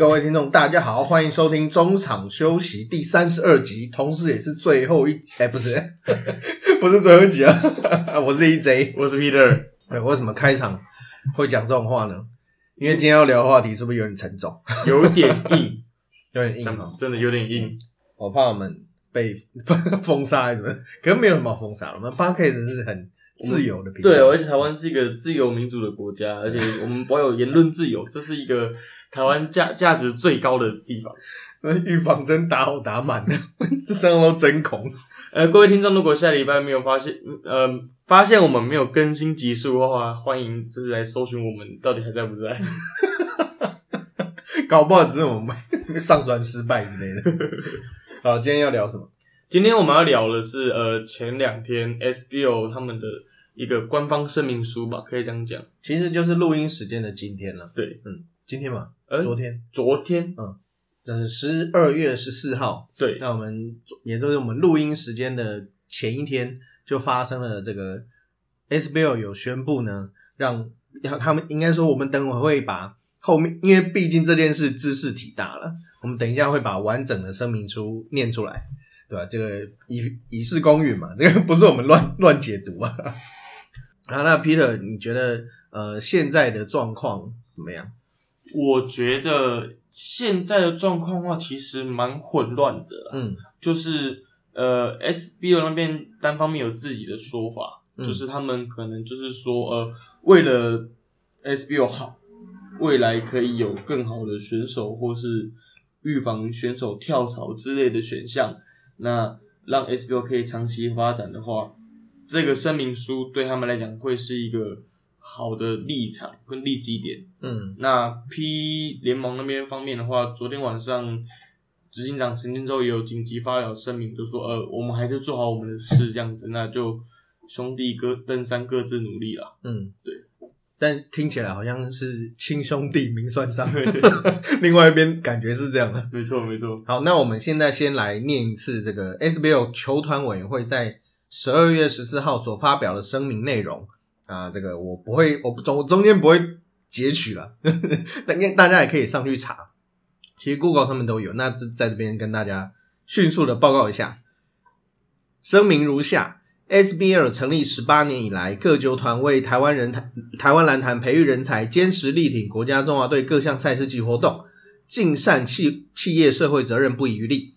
各位听众，大家好，欢迎收听中场休息第三十二集，同时也是最后一集，哎，不是，不是最后一集啊！我是 EJ，我是 Peter。哎，为什么开场会讲这种话呢？因为今天要聊的话题是不是有点沉重？有点硬，有点硬哦，真的有点硬。我怕我们被封杀还是什么？可是没有什么封杀，我们 p a r k e 是很自由的。对，而且台湾是一个自由民主的国家，而且我们保有言论自由，这是一个。台湾价价值最高的地方，那预防针打好打满了，这 身上都针孔。呃，各位听众，如果下礼拜没有发现，呃，发现我们没有更新集数的话，欢迎就是来搜寻我们到底还在不在。搞不好只是我们上传失败之类的。好，今天要聊什么？今天我们要聊的是呃，前两天 SBO 他们的一个官方声明书吧，可以这样讲，其实就是录音时间的今天了。对，嗯，今天嘛。呃昨天，昨天，嗯，这是十二月十四号。对，那我们也就是我们录音时间的前一天，就发生了这个 SBL 有宣布呢，让让他们应该说，我们等会会把后面，因为毕竟这件事知识体大了，我们等一下会把完整的声明书念出来，对吧？这个以以示公允嘛，这个不是我们乱乱解读啊。啊，那 Peter，你觉得呃现在的状况怎么样？我觉得现在的状况话，其实蛮混乱的。嗯，就是呃，SBO 那边单方面有自己的说法，就是他们可能就是说，呃，为了 SBO 好，未来可以有更好的选手，或是预防选手跳槽之类的选项，那让 SBO 可以长期发展的话，这个声明书对他们来讲会是一个。好的立场跟立基点，嗯，那 P 联盟那边方面的话，昨天晚上执行长陈建州也有紧急发表声明，就说呃，我们还是做好我们的事，这样子，那就兄弟各登山各自努力了，嗯，对。但听起来好像是亲兄弟明算账，另外一边感觉是这样。的，没错没错。好，那我们现在先来念一次这个 SBL 球团委员会在十二月十四号所发表的声明内容。啊，这个我不会，我不中中间不会截取了，但大家也可以上去查，其实 Google 他们都有。那在这边跟大家迅速的报告一下，声明如下：SBL 成立十八年以来，各球团为台湾人台台湾篮坛培育人才，坚持力挺国家中华队各项赛事及活动，尽善企企业社会责任，不遗余力。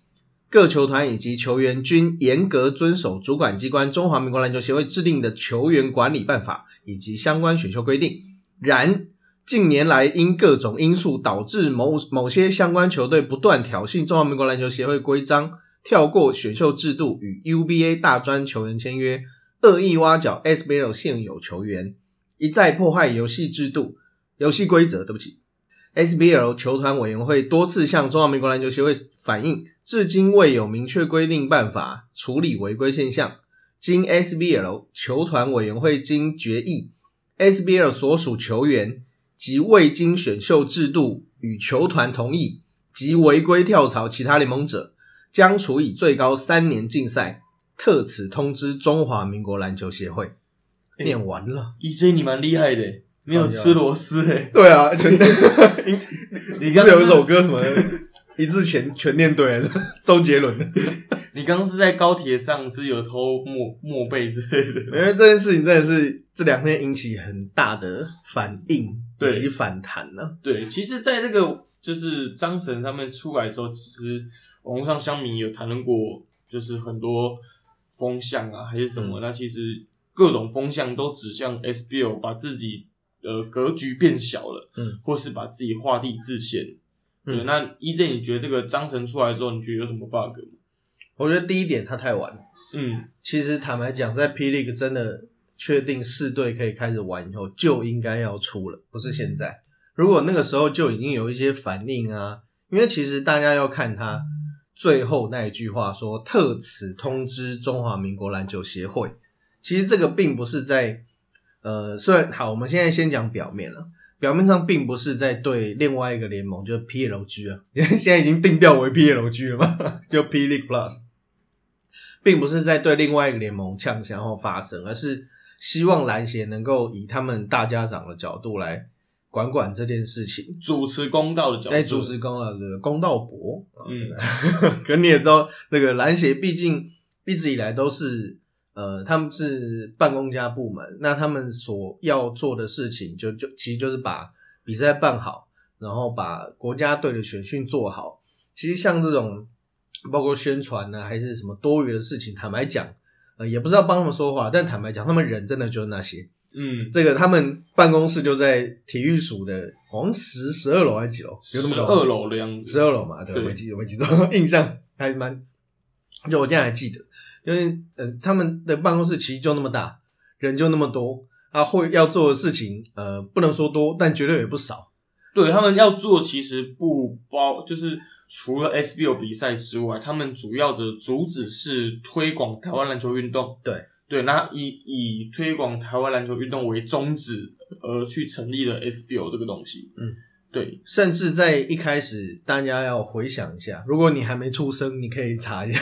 各球团以及球员均严格遵守主管机关中华民国篮球协会制定的球员管理办法以及相关选秀规定。然近年来因各种因素导致某某些相关球队不断挑衅中华民国篮球协会规章，跳过选秀制度与 UBA 大专球员签约，恶意挖角 SBL 现有球员，一再破坏游戏制度、游戏规则。对不起，SBL 球团委员会多次向中华民国篮球协会反映。至今未有明确规定办法处理违规现象。经 SBL 球团委员会经决议，SBL 所属球员及未经选秀制度与球团同意及违规跳槽其他联盟者，将处以最高三年禁赛。特此通知中华民国篮球协会。念完了，EJ 你蛮厉害的，没有吃螺丝诶。对啊，全 你刚有一首歌什么？一字前全念对，周杰伦的。你刚刚是在高铁上是有偷墨墨贝之类的？因为这件事情真的是这两天引起很大的反应以及反弹呢。对，其实，在这个就是章程上面出来之后，其实网络上乡民有谈论过，就是很多风向啊，还是什么？那其实各种风向都指向 SBL 把自己呃格局变小了，嗯，或是把自己画地自限。对，那 EJ，你觉得这个章程出来之后，你觉得有什么 bug 吗？我觉得第一点，它太晚了。嗯，其实坦白讲，在 P League 真的确定四队可以开始玩以后，就应该要出了，不是现在。如果那个时候就已经有一些反应啊，因为其实大家要看他最后那一句话说“特此通知中华民国篮球协会”，其实这个并不是在呃，虽然好，我们现在先讲表面了。表面上并不是在对另外一个联盟，就是 PLG 啊，现在已经定调为 PLG 了嘛，就 P League Plus，并不是在对另外一个联盟呛响后发声，而是希望篮协能够以他们大家长的角度来管管这件事情，主持公道的角度，在主持公道的公道博。嗯，可你也知道，那个篮协毕竟一直以来都是呃，他们是办公家部门，那他们所要做的事情就就其实就是把比赛办好，然后把国家队的选训做好。其实像这种包括宣传呢，还是什么多余的事情，坦白讲，呃，也不知道帮他们说话，但坦白讲，他们人真的就是那些。嗯，这个他们办公室就在体育署的好像十十二楼还是几楼？有那么高？二楼的样子，十二楼嘛，对，对我没记，我没记得，印象还蛮，就我现在还记得，因为呃，他们的办公室其实就那么大，人就那么多，啊，会要做的事情，呃，不能说多，但绝对也不少。对他们要做其实不包，就是除了 SBO 比赛之外，他们主要的主旨是推广台湾篮球运动。对对，那以以推广台湾篮球运动为宗旨而去成立了 SBO 这个东西。嗯，对，甚至在一开始，大家要回想一下，如果你还没出生，你可以查一下，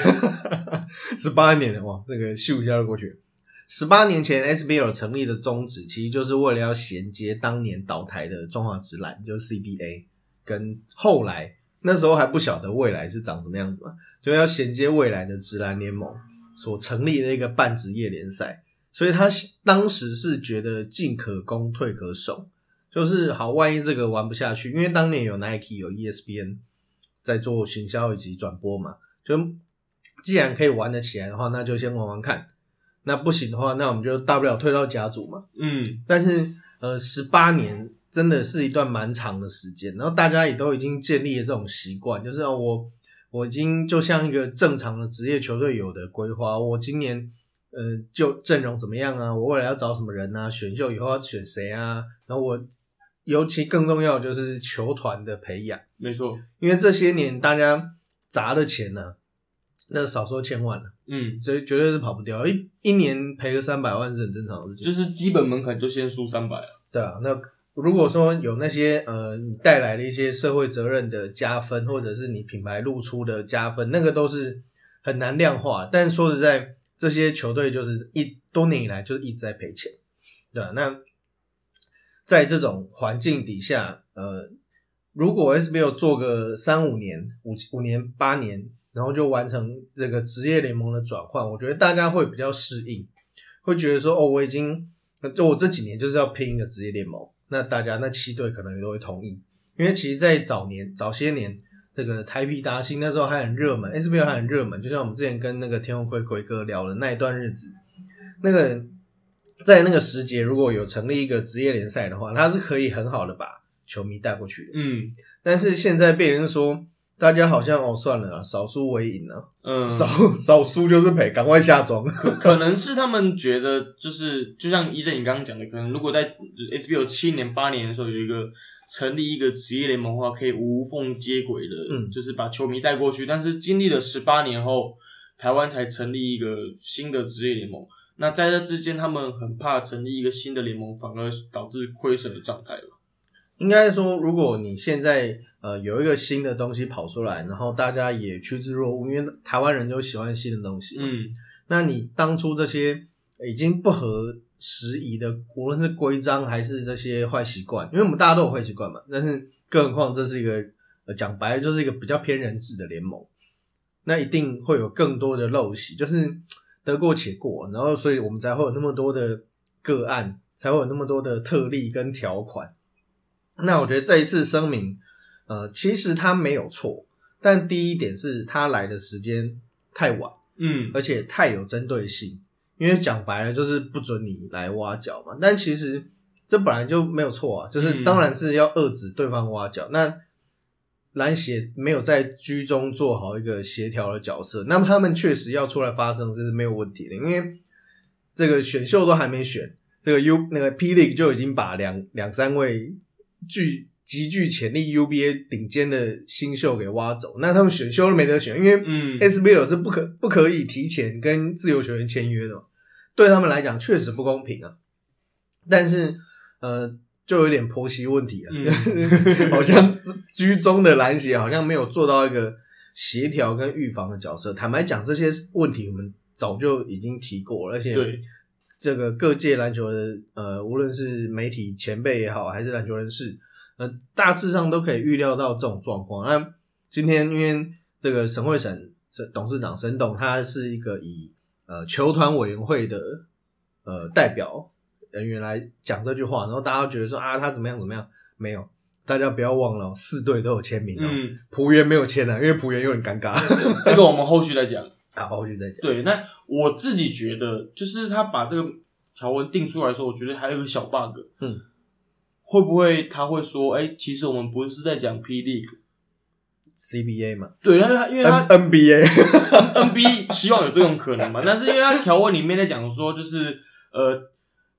十八年了哇，那个咻一下就过去。十八年前 SBL 成立的宗旨，其实就是为了要衔接当年倒台的中华职篮，就是 CBA，跟后来那时候还不晓得未来是长什么样子嘛，就要衔接未来的职篮联盟所成立的一个半职业联赛，所以他当时是觉得进可攻，退可守，就是好，万一这个玩不下去，因为当年有 Nike 有 ESPN 在做行销以及转播嘛，就既然可以玩得起来的话，那就先玩玩看。那不行的话，那我们就大不了退到甲组嘛。嗯，但是呃，十八年真的是一段蛮长的时间，然后大家也都已经建立了这种习惯，就是、哦我我已经就像一个正常的职业球队有的规划，我今年呃就阵容怎么样啊？我未来要找什么人啊？选秀以后要选谁啊？然后我尤其更重要的就是球团的培养，没错。因为这些年大家砸的钱呢、那少说千万了，嗯，这绝对是跑不掉，一一年赔个三百万是很正常的事情。就是基本门槛就先输三百啊。对啊，那如果说有那些呃你带来的一些社会责任的加分，或者是你品牌露出的加分，那个都是很难量化。但说实在，这些球队就是一多年以来就是一直在赔钱，对啊，那在这种环境底下，呃，如果 SBL 做个三五年、五五年、八年，然后就完成这个职业联盟的转换，我觉得大家会比较适应，会觉得说，哦，我已经就我这几年就是要拼一个职业联盟，那大家那七队可能也都会同意，因为其实，在早年早些年，这个台皮达新那时候还很热门，SBL 还很热门，就像我们之前跟那个天虹葵葵哥聊的那一段日子，那个在那个时节，如果有成立一个职业联赛的话，他是可以很好的把球迷带过去的。嗯但是现在被人说，大家好像哦算了啊，少输为赢啊，嗯，少 少输就是赔，赶快下庄。可能是他们觉得，就是就像医生你刚刚讲的，可能如果在 SBO 七年八年的时候有一个成立一个职业联盟的话，可以无缝接轨的，嗯就是把球迷带过去。但是经历了十八年后，台湾才成立一个新的职业联盟。那在这之间，他们很怕成立一个新的联盟，反而导致亏损的状态了。应该说，如果你现在呃有一个新的东西跑出来，然后大家也趋之若鹜，因为台湾人都喜欢新的东西，嗯那你当初这些已经不合时宜的，无论是规章还是这些坏习惯，因为我们大家都有坏习惯嘛，但是更何况这是一个呃讲白了就是一个比较偏人治的联盟，那一定会有更多的陋习，就是得过且过，然后所以我们才会有那么多的个案，才会有那么多的特例跟条款。那我觉得这一次声明，呃，其实他没有错，但第一点是他来的时间太晚。嗯而且太有针对性，因为讲白了就是不准你来挖角嘛。但其实这本来就没有错啊，就是嗯当然是要遏制对方挖角。那篮协没有在居中做好一个协调的角色，那么他们确实要出来发声，这是没有问题的。因为这个选秀都还没选，这个 U 那个 P League 就已经把两两三位具极具潜力 UBA 顶尖的新秀给挖走，那他们选秀都没得选，因为嗯 SBL 是不可不可以提前跟自由球员签约的嘛，对他们来讲确实不公平啊。但是呃，就有点婆媳问题了，嗯 好像居中的篮协好像没有做到一个协调跟预防的角色。坦白讲，这些问题我们早就已经提过了，而且对，这个各界篮球的呃，无论是媒体前辈也好，还是篮球人士，呃，大致上都可以预料到这种状况。那今天因为这个沈会审董事长沈董，他是一个以呃球团委员会的呃代表人员来讲这句话，然后大家觉得说啊，他怎么样怎么样？没有，大家不要忘了，四队都有签名哦。嗯，浦原没有签啊，因为浦原有点尴尬。这个我们后续再讲。好，后续再讲。对，那我自己觉得，就是他把这个条文定出来的时候，我觉得还有个小 bug。嗯，会不会他会说，哎，其实我们不是在讲 P League。CBA 嘛，对，因为他因为他 N NBA NBA 希望有这种可能嘛，但是因为他条文里面在讲说，就是呃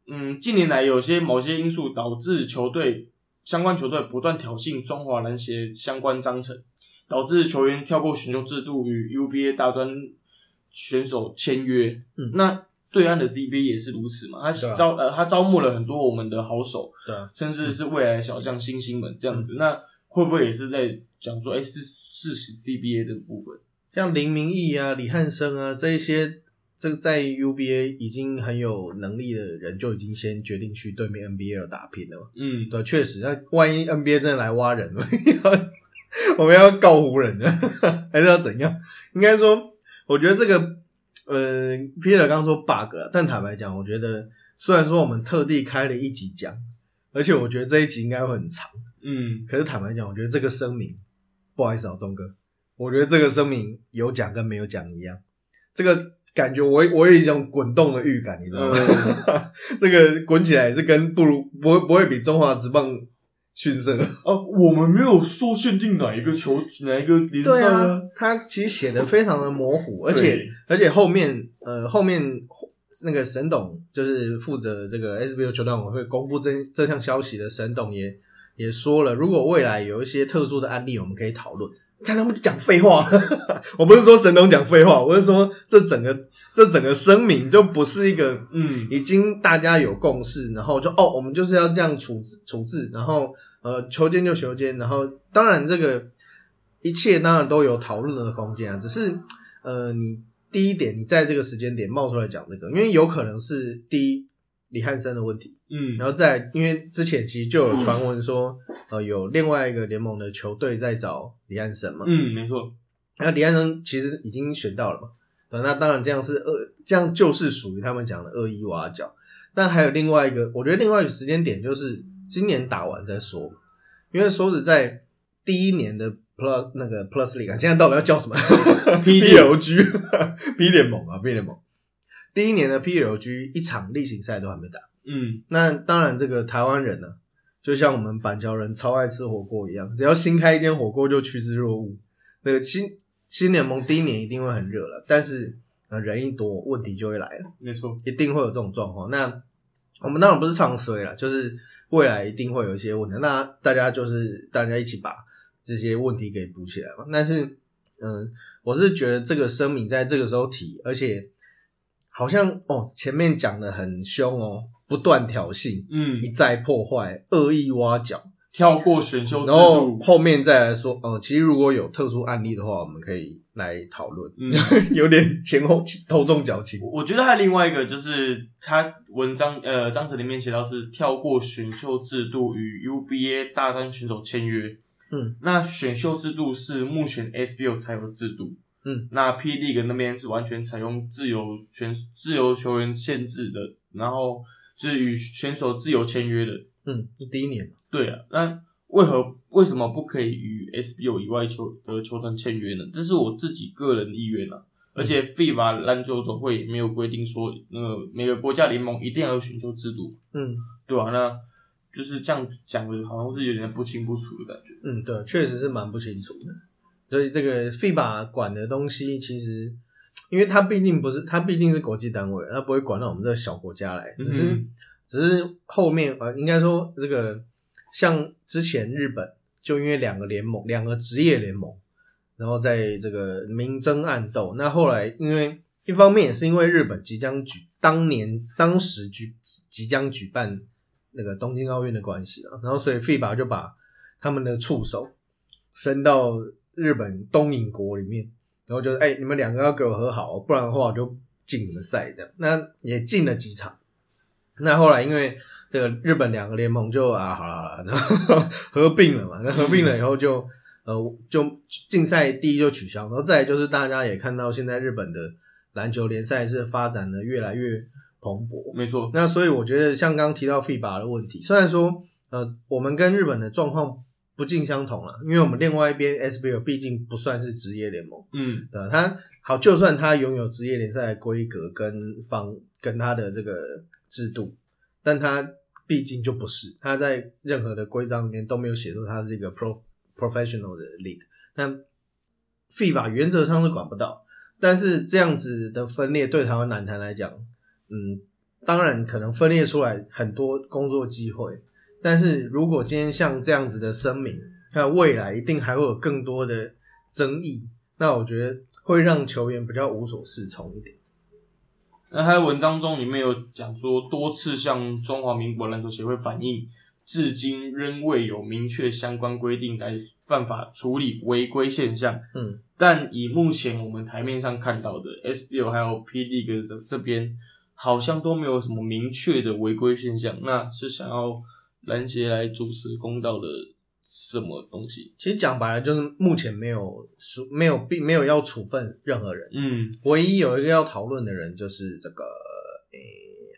嗯，近年来有些某些因素导致球队相关球队不断挑衅中华篮协相关章程，导致球员跳过选秀制度与 UBA 大专选手签约。嗯那对岸的 CBA 也是如此嘛，他招、呃他招募了很多我们的好手，对啊，甚至是未来的小将新星们这样子，那会不会也是在讲说，哎、是是 CBA 的部分？像林明义啊、李汉生啊这一些，这个在 UBA 已经很有能力的人，就已经先决定去对面 NBA 打拼了嘛。嗯，对，确实，那万一 NBA 真的来挖人了，我们要告湖人呢，还是要怎样？应该说，我觉得这个，呃，Peter 刚刚说 bug 了，但坦白讲，我觉得虽然说我们特地开了一集讲，而且我觉得这一集应该会很长，嗯，可是坦白讲，我觉得这个声明，不好意思啊，东哥，我觉得这个声明有讲跟没有讲一样，这个感觉我我有一种滚动的预感，你知道吗？那个滚起来是跟不如不会不会比中华职棒逊色。啊，我们没有说限定哪一个球哪一个联赛对啊，他其实写的非常的模糊，而且而且后面呃后面那个沈董就是负责这个 SBO 球团委员会公布这这项消息的沈董也也说了，如果未来有一些特殊的案例，我们可以讨论。看他们讲废话，我不是说神农讲废话，我是说这整个这整个声明就不是一个嗯。已经大家有共识，然后就哦，我们就是要这样处置处置，然后呃，求奸就求奸，然后当然这个一切当然都有讨论的空间啊，只是呃，你第一点，你在这个时间点冒出来讲这个，因为有可能是第一李汉生的问题，嗯，然后再因为之前其实就有传闻说，呃，有另外一个联盟的球队在找李安神嘛，嗯，没错，那李安神其实已经选到了嘛，对，那当然这样是恶，这样就是属于他们讲的恶意挖角。但还有另外一个，我觉得另外一个时间点就是今年打完再说嘛，因为说实在，第一年的 Plus 那个 Plus League 啊现在到底要叫什么 P PLG P 联盟啊 P 联盟，第一年的 PLG 一场例行赛都还没打。嗯那当然，这个台湾人呢，就像我们板桥人超爱吃火锅一样，只要新开一间火锅就趋之若鹜。那个新新联盟第一年一定会很热了，但是呃人一多，问题就会来了，没错，一定会有这种状况。那我们当然不是唱衰了，就是未来一定会有一些问题，那大家就是大家一起把这些问题给补起来嘛。但是，嗯，我是觉得这个声明在这个时候提，而且好像哦前面讲的很凶哦，不断挑衅。嗯一，再破坏、恶意挖角，跳过选秀制然后度，后面再来说，呃，其实如果有特殊案例的话，我们可以来讨论。嗯。有点前后头重脚轻。我觉得还有另外一个，就是他文章呃章子里面写到是跳过选秀制度与 UBA 大单选手签约。嗯，那选秀制度是目前 SBO 才有制度。嗯，那 P League 那边是完全采用自由选自由球员限制的，然后是与选手自由签约的。嗯，第一年嘛，对啊，那为何为什么不可以与 SBO 以外球的球团签约呢？这是我自己个人意愿啊。而且 FIBA 篮球总会也没有规定说，那个每个国家联盟一定要有选秀制度，嗯对啊、那就是这样讲的，好像是有点不清不楚的感觉。嗯，对，确实是蛮不清楚的。所以这个 FIBA 管的东西，其实因为它毕竟不是，它毕竟是国际单位，它不会管到我们这个小国家来。只是、嗯只是后面呃，应该说这个像之前日本就因为两个联盟，两个职业联盟，然后在这个明争暗斗。那后来因为一方面也是因为日本即将举当年当时举即将举办那个东京奥运的关系了，然后所以 FIBA 就把他们的触手伸到日本东瀛国里面，然后就哎、你们两个要给我和好，不然的话我就禁你们赛这样。那也禁了几场。那后来因为这个日本两个联盟就啊好了好了，然后 合并了嘛，那合并了以后就呃就竞赛第一就取消，然后再来就是大家也看到现在日本的篮球联赛是发展的越来越蓬勃，没错，那所以我觉得像刚刚提到 FIBA 的问题，虽然说呃我们跟日本的状况不尽相同了，因为我们另外一边 SBL 毕竟不算是职业联盟，嗯对吧？它好，就算它拥有职业联赛的规格跟方跟它的这个制度，但它毕竟就不是，它在任何的规章里面都没有写出它是一个 pro professional 的 league。但 FIBA 原则上是管不到，但是这样子的分裂对台湾男坛来讲，嗯，当然可能分裂出来很多工作机会，但是如果今天像这样子的声明，那未来一定还会有更多的争议，那我觉得会让球员比较无所适从一点。那他在文章中里面有讲说，多次向中华民国篮球协会反映，至今仍未有明确相关规定来办法处理违规现象。嗯，但以目前我们台面上看到的 SBL 还有 P League 这这边，好像都没有什么明确的违规现象。那是想要篮协来主持公道的什么东西？其实讲白了就是目前没有处没有并没有要处分任何人，嗯唯一有一个要讨论的人就是这个诶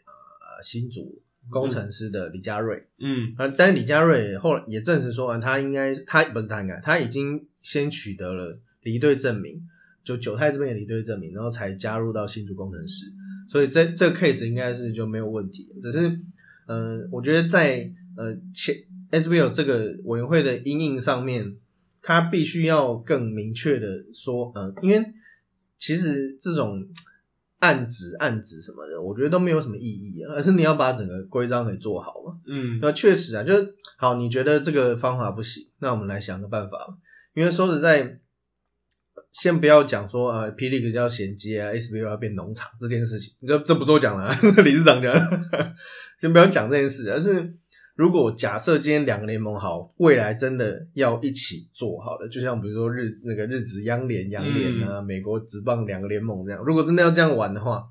呃新竹工程师的李佳瑞。嗯啊，但是李佳瑞后来也证实说，完，他应该他不是他应该他已经先取得了离队证明，就九泰这边也离队证明，然后才加入到新竹工程师，所以这这个 case 应该是就没有问题。只是，呃，我觉得在呃前 SBL 这个委员会的阴影上面，他必须要更明确的说，呃，因为其实这种。暗指暗指什么的，我觉得都没有什么意义啊，而是你要把整个规章给做好嘛。嗯那确实啊，就是好，你觉得这个方法不行，那我们来想个办法吧。因为说实在，先不要讲说呃霹雳 e 要衔接啊，SBL 要变农场这件事情，这这不做讲了、啊，理事长讲，先不要讲这件事。而是如果假设今天两个联盟好，未来真的要一起做好了，就像比如说日那个日职央联、洋联啊，美国职棒两个联盟这样，如果真的要这样玩的话，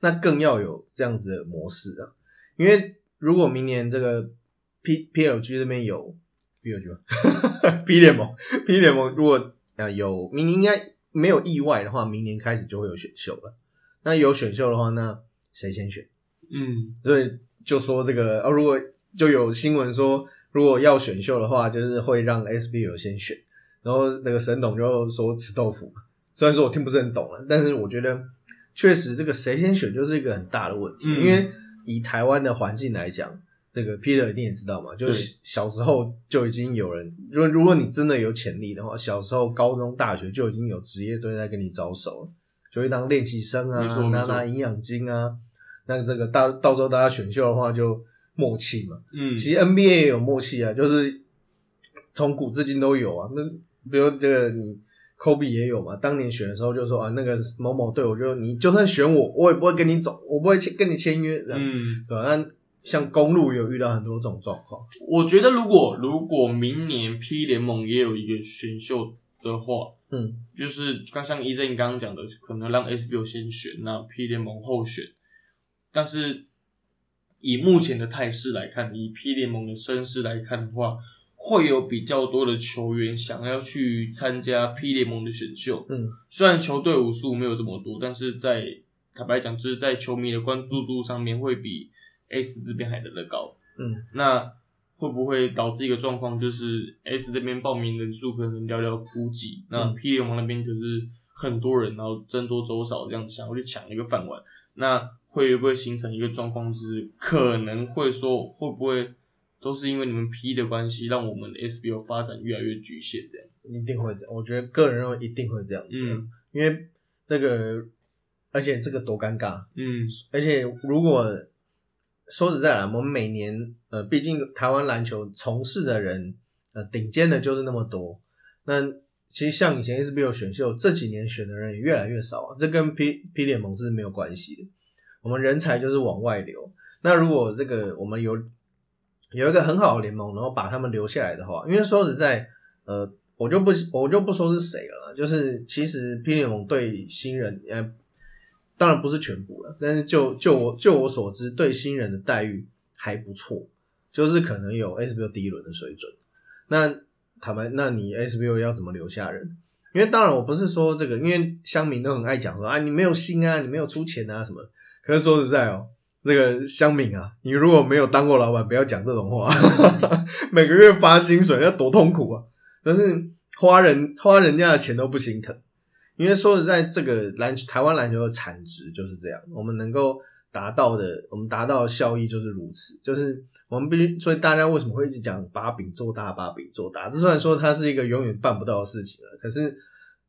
那更要有这样子的模式啊。因为如果明年这个 P PLG 这边有 PLG 吗？P 联盟 P 联盟如果啊有明年应该没有意外的话，明年开始就会有选秀了。那有选秀的话，那谁先选？嗯所以就说这个啊，如果就有新闻说，如果要选秀的话，就是会让 SBL 先选，然后那个沈董就说吃豆腐嘛。虽然说我听不是很懂了，但是我觉得确实这个谁先选就是一个很大的问题，嗯因为以台湾的环境来讲。这个 Peter 一定也知道嘛，就是小时候就已经有人，如果如果你真的有潜力的话，小时候、高中、大学就已经有职业队在跟你招手了，就会当练习生啊，拿拿营养金啊，那这个到到时候大家选秀的话就默契嘛。嗯，其实 NBA 也有默契啊，就是从古至今都有啊。那比如这个你 Kobe 也有嘛，当年选的时候就说啊，那个某某队，我就你就算选我，我也不会跟你走，我不会签跟你签约，这样、嗯。对吧、那像公路有遇到很多这种状况，我觉得如果如果明年 P 联盟也有一个选秀的话，嗯就是刚像伊正刚刚讲的，可能让 SBO 先选，那 P 联盟后选。但是以目前的态势来看，以 P 联盟的声势来看的话，会有比较多的球员想要去参加 P 联盟的选秀。嗯虽然球队武数没有这么多，但是在坦白讲，就是在球迷的关注度上面会比 S 这边还来得高。嗯那会不会导致一个状况，就是 S 这边报名人数可能寥寥无几，那嗯 P 联盟那边就是很多人，然后争多粥少这样子想要去抢一个饭碗，那会不会形成一个状况，就是可能会说会不会都是因为你们 P 的关系，让我们的 SBO 发展越来越局限这样？一定会这样。我觉得个人认为一定会这样，嗯因为这个，而且这个多尴尬，嗯而且如果说实在啦，我们每年呃，毕竟台湾篮球从事的人呃，顶尖的就是那么多。那其实像以前 SBL 选秀这几年选的人也越来越少啊，这跟 P P 联盟是没有关系的。我们人才就是往外流。那如果这个我们有有一个很好的联盟，然后把他们留下来的话，因为说实在，呃，我就不我就不说是谁了，就是其实 P 联盟对新人呃当然不是全部了，但是就就我就我所知，对新人的待遇还不错，就是可能有 SBO 第一轮的水准。那他们，那你 SBO 要怎么留下人？因为当然我不是说这个，因为乡民都很爱讲说啊，你没有心啊，你没有出钱啊什么。可是说实在哦，这个乡民啊，你如果没有当过老板，不要讲这种话。每个月发薪水要多痛苦啊！但是花人花人家的钱都不心疼。因为说实在，这个篮台湾篮球的产值就是这样，我们能够达到的，我们达到的效益就是如此，就是我们必须，所以大家为什么会一直讲把饼做大，把饼做大？这虽然说它是一个永远办不到的事情了，可是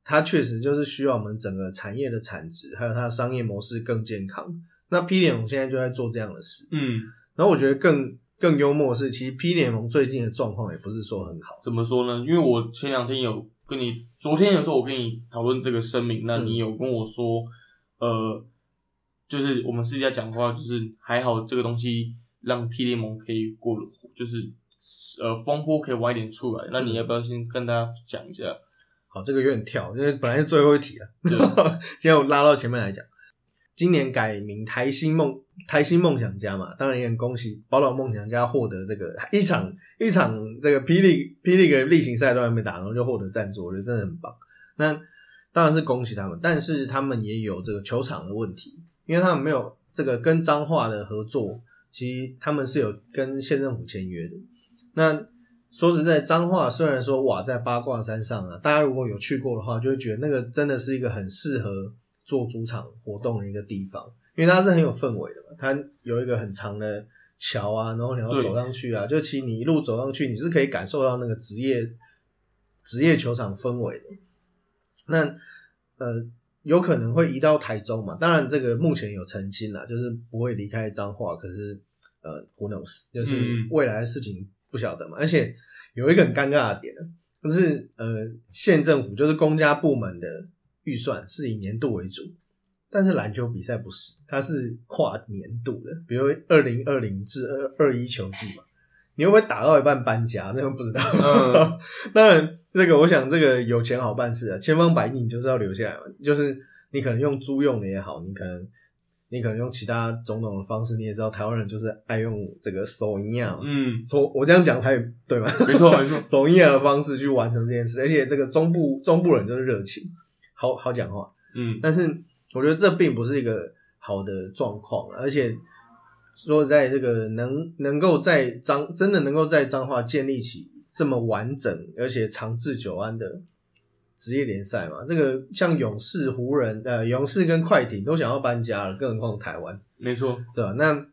它确实就是需要我们整个产业的产值，还有它的商业模式更健康。那 P 联盟现在就在做这样的事，嗯，然后我觉得更更幽默的是，其实 P 联盟最近的状况也不是说很好，怎么说呢？因为我前两天有。跟你昨天有时候我跟你讨论这个声明，那你有跟我说，呃，就是我们私底下讲话，就是还好这个东西让 P 联盟可以过，就是呃风波可以晚一点出来。那你要不要先跟大家讲一下？好，这个有点跳，因为本来是最后一题了，现在我拉到前面来讲。今年改名台新梦台新梦想家嘛，当然也很恭喜宝岛梦想家获得这个一场一场这个霹雳霹雳个例行赛都还没打，然后就获得赞助，我觉得真的很棒。那当然是恭喜他们，但是他们也有这个球场的问题，因为他们没有这个跟彰化的合作，其实他们是有跟县政府签约的。那说实在，彰化虽然说哇在八卦山上啊，大家如果有去过的话，就会觉得那个真的是一个很适合。做主场活动的一个地方，因为它是很有氛围的嘛。它有一个很长的桥啊，然后你要走上去啊，就其实你一路走上去，你是可以感受到那个职业职业球场氛围的。那呃，有可能会移到台中嘛？当然，这个目前有澄清了，就是不会离开彰化。可是呃，Who knows？就是未来的事情不晓得嘛。而且有一个很尴尬的点，就是呃，县政府就是公家部门的。预算是以年度为主，但是篮球比赛不是，它是跨年度的，比如二零二零至二二一球季嘛，你会不会打到一半搬家？那个不知道。当然，这个我想，这个有钱好办事啊，千方百计就是要留下来嘛。就是你可能用租用的也好，你可能你可能用其他种种的方式，你也知道台湾人就是爱用这个手一样，嗯，说我这样讲才对吗？没错没错，手一样的方式去完成这件事，而且这个中部中部人就是热情。好好讲话，嗯，但是我觉得这并不是一个好的状况，而且说在这个能能够在彰真的能够在彰化建立起这么完整而且长治久安的职业联赛嘛，这个像勇士、湖人、呃勇士跟快艇都想要搬家了，更何况台湾，没错，对吧？那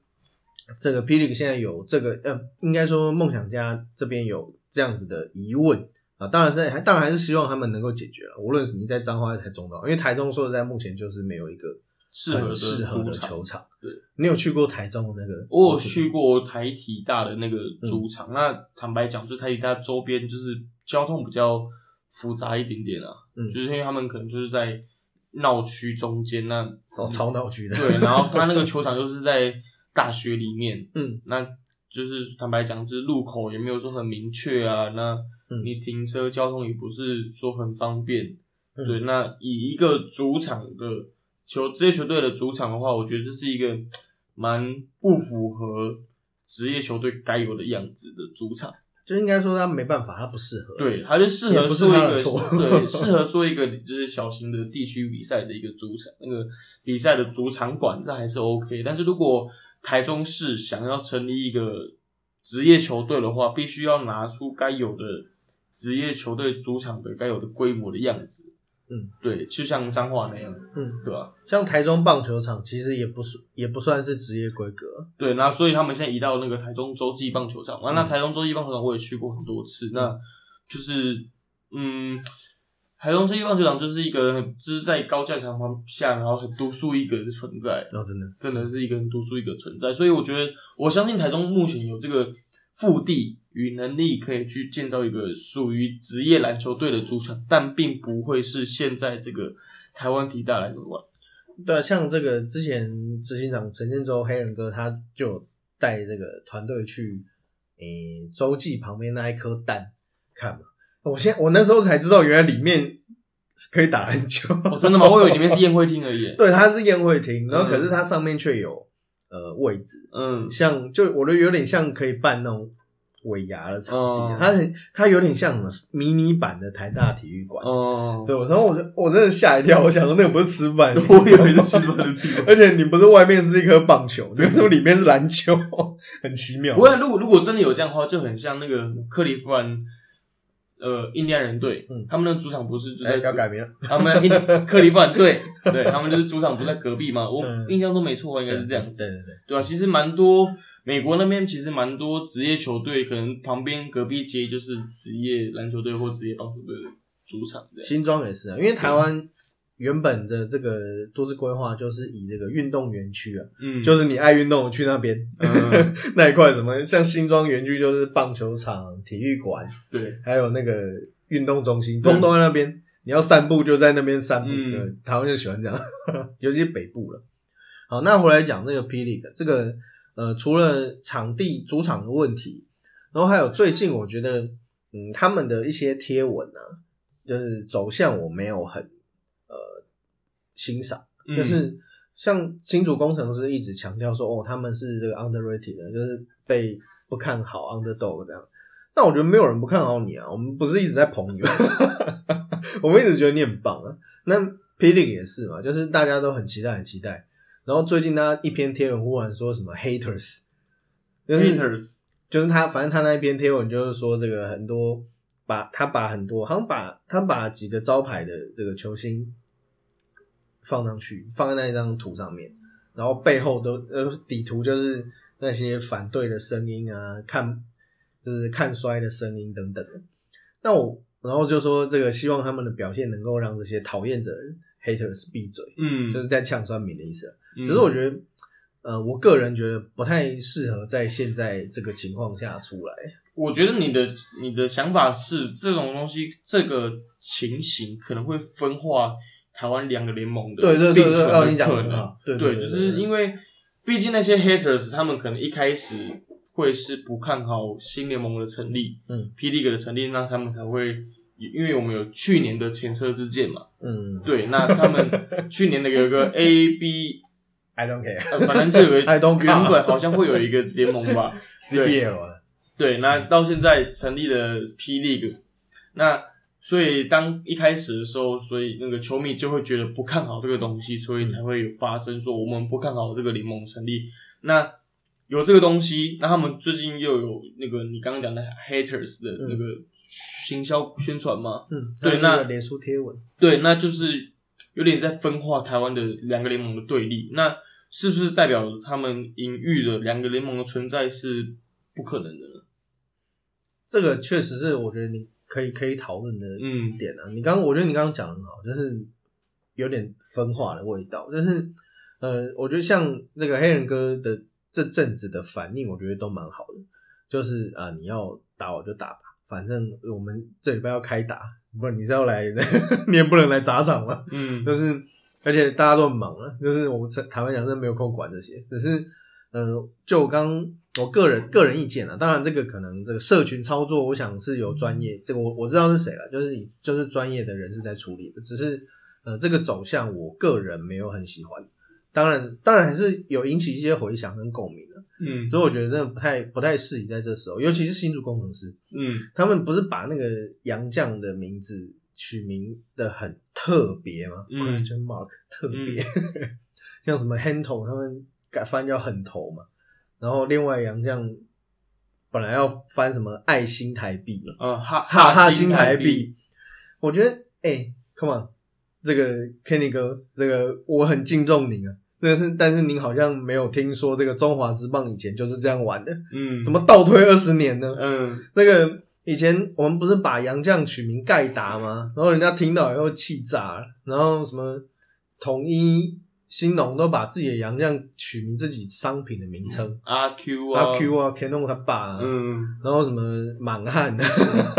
这个霹雳现在有这个呃，应该说梦想家这边有这样子的疑问。啊，当然在还当然还是希望他们能够解决了。无论是你在彰化还是台中的，因为台中说实在目前就是没有一个适合适合的球场。对，你有去过台中的那个？我有去过台体大的那个主场。那坦白讲，就是台体大周边就是交通比较复杂一点点啊。嗯，就是因为他们可能就是在闹区中间，那哦超闹区的。对，然后他那个球场就是在大学里面。嗯，那就是坦白讲，就是路口也没有说很明确啊。那你停车交通也不是说很方便，对。那以一个主场的球职业球队的主场的话，我觉得这是一个蛮不符合职业球队该有的样子的主场。就应该说他没办法，他不适合。对，他就适合做一个对，适合做一个就是小型的地区比赛的一个主场，那个比赛的主场馆这还是 OK。但是如果台中市想要成立一个职业球队的话，必须要拿出该有的。职业球队主场的该有的规模的样子，嗯，对，就像彰化那样，嗯，对吧？像台中棒球场其实也不是，也不算是职业规格，对。那所以他们现在移到那个台中洲际棒球场，完，那台中洲际棒球场我也去过很多次，那就是，嗯，台中洲际棒球场就是一个就是在高架桥旁下，然后很独树一格的存在，哦，真的，真的是一个很独树一格存在，所以我觉得，我相信台中目前有这个。腹地与能力可以去建造一个属于职业篮球队的主场，但并不会是现在这个台湾体大篮球馆。对，像这个之前执行长陈建州黑人哥，他就带这个团队去诶洲际旁边那一颗蛋看嘛。我现我那时候才知道，原来里面是可以打篮球。哦，真的吗？我以为里面是宴会厅而已。对，它是宴会厅，然后嗯可是它上面却有呃位置，嗯，像就我觉得有点像可以办那种尾牙的场地，哦它很它有点像什么迷你版的台大体育馆。哦，对，然后我就我真的吓一跳，我想说那个不是吃饭，我以为是吃饭的地方。而且你不是外面是一颗棒球，你说里面是篮球，很奇妙不。过如果如果真的有这样的话，就很像那个克利夫兰。呃，印第安人队，嗯。他们的主场不是就哎，在要改名。了，他们印克利夫兰队，对他们就是主场不在隔壁嘛，我嗯。印象中没错，应该是这样子，对对对，对吧、其实蛮多美国那边其实蛮多职业球队，可能旁边隔壁街就是职业篮球队或职业棒球队的主场这样。新庄也是啊，因为台湾原本的这个都市规划就是以这个运动园区啊，嗯，就是你爱运动去那边，嗯 那一块什么，像新庄园区就是棒球场、体育馆，对，还有那个运动中心，通通在那边。你要散步就在那边散步，嗯对台湾就喜欢这样，尤其是北部了。好，那回来讲这个霹雳这个呃，除了场地主场的问题，然后还有最近我觉得，嗯，他们的一些贴文啊，就是走向我没有很呃欣赏。嗯就是像新竹工程师一直强调说，哦，他们是这个 underrated 的，就是被不看好 underdog 这样。但我觉得没有人不看好你啊，我们不是一直在捧你吗？我们一直觉得你很棒啊。那霹雳也是嘛，就是大家都很期待，很期待。然后最近他一篇贴文忽然说什么 haters，就是 haters，就是他，反正他那一篇贴文就是说这个很多把他把很多好像把他把几个招牌的这个球星放上去，放在那一张图上面，然后背后都呃底图就是那些反对的声音啊，看就是看衰的声音等等的。那我然后就说这个希望他们的表现能够让这些讨厌的人 haters 闭嘴，嗯，就是在呛酸民的意思只是我觉得，呃，我个人觉得不太适合在现在这个情况下出来。我觉得你的你的想法是这种东西，这个情形可能会分化台湾两个联盟的对对对对，并存哦，你的可能。对对，就是因为毕竟那些 haters 他们可能一开始会是不看好新联盟的成立，嗯，P League 的成立，那他们才会，因为我们有去年的前车之鉴嘛，嗯。对，那他们 去年的有一个 A B，，I don't care 呃，反正就有一个 I don't care 原本好像会有一个联盟吧，对 CBL 啊，对，那到现在成立了 P League，那所以当一开始的时候，所以那个球迷就会觉得不看好这个东西，所以才会有发生说我们不看好这个联盟成立。那有这个东西，那他们最近又有那个你刚刚讲的 haters 的那个行销宣传嘛？嗯，对那脸书贴文，对，那就是有点在分化台湾的两个联盟的对立。那是不是代表他们隐喻的两个联盟的存在是不可能的呢？这个确实是我觉得你可以可以讨论的嗯点啊。你刚我觉得你刚刚讲的很好，就是有点分化的味道，就是呃，我觉得像这个黑人哥的这阵子的反应，我觉得都蛮好的。就是啊、你要打我就打吧，反正我们这礼拜要开打，不然你是要来，你也不能来砸场嘛。嗯就是而且大家都很忙啊，就是我们台湾讲真的没有空管这些，只是呃，就我刚我个人个人意见啊，当然这个可能这个社群操作，我想是有专业，这个我我知道是谁了，就是以就是专业的人士在处理的，只是呃这个走向我个人没有很喜欢，当然当然还是有引起一些回响跟共鸣的，嗯。所以我觉得真的不太不太适宜在这时候，尤其是新竹工程师，嗯。他们不是把那个杨绛的名字取名的很特别吗？嗯。Question mark 特别，像什么 Hento 他们改翻叫狠头嘛，然后另外杨绛本来要翻什么爱心台币嘛，呃哈哈哈新新台币，我觉得哎、c o m e on，这个 Kenny 哥，这个我很敬重您啊。但是，但是您好像没有听说这个中华之棒以前就是这样玩的，嗯，怎么倒退二十年呢？嗯那个以前我们不是把杨绛取名盖达吗？然后人家听到以后气炸了，然后什么统一、兴农都把自己的杨绛取名自己商品的名称，阿 Q 啊。阿 Q 啊，Canon 他爸啊，嗯。然后什么满汉，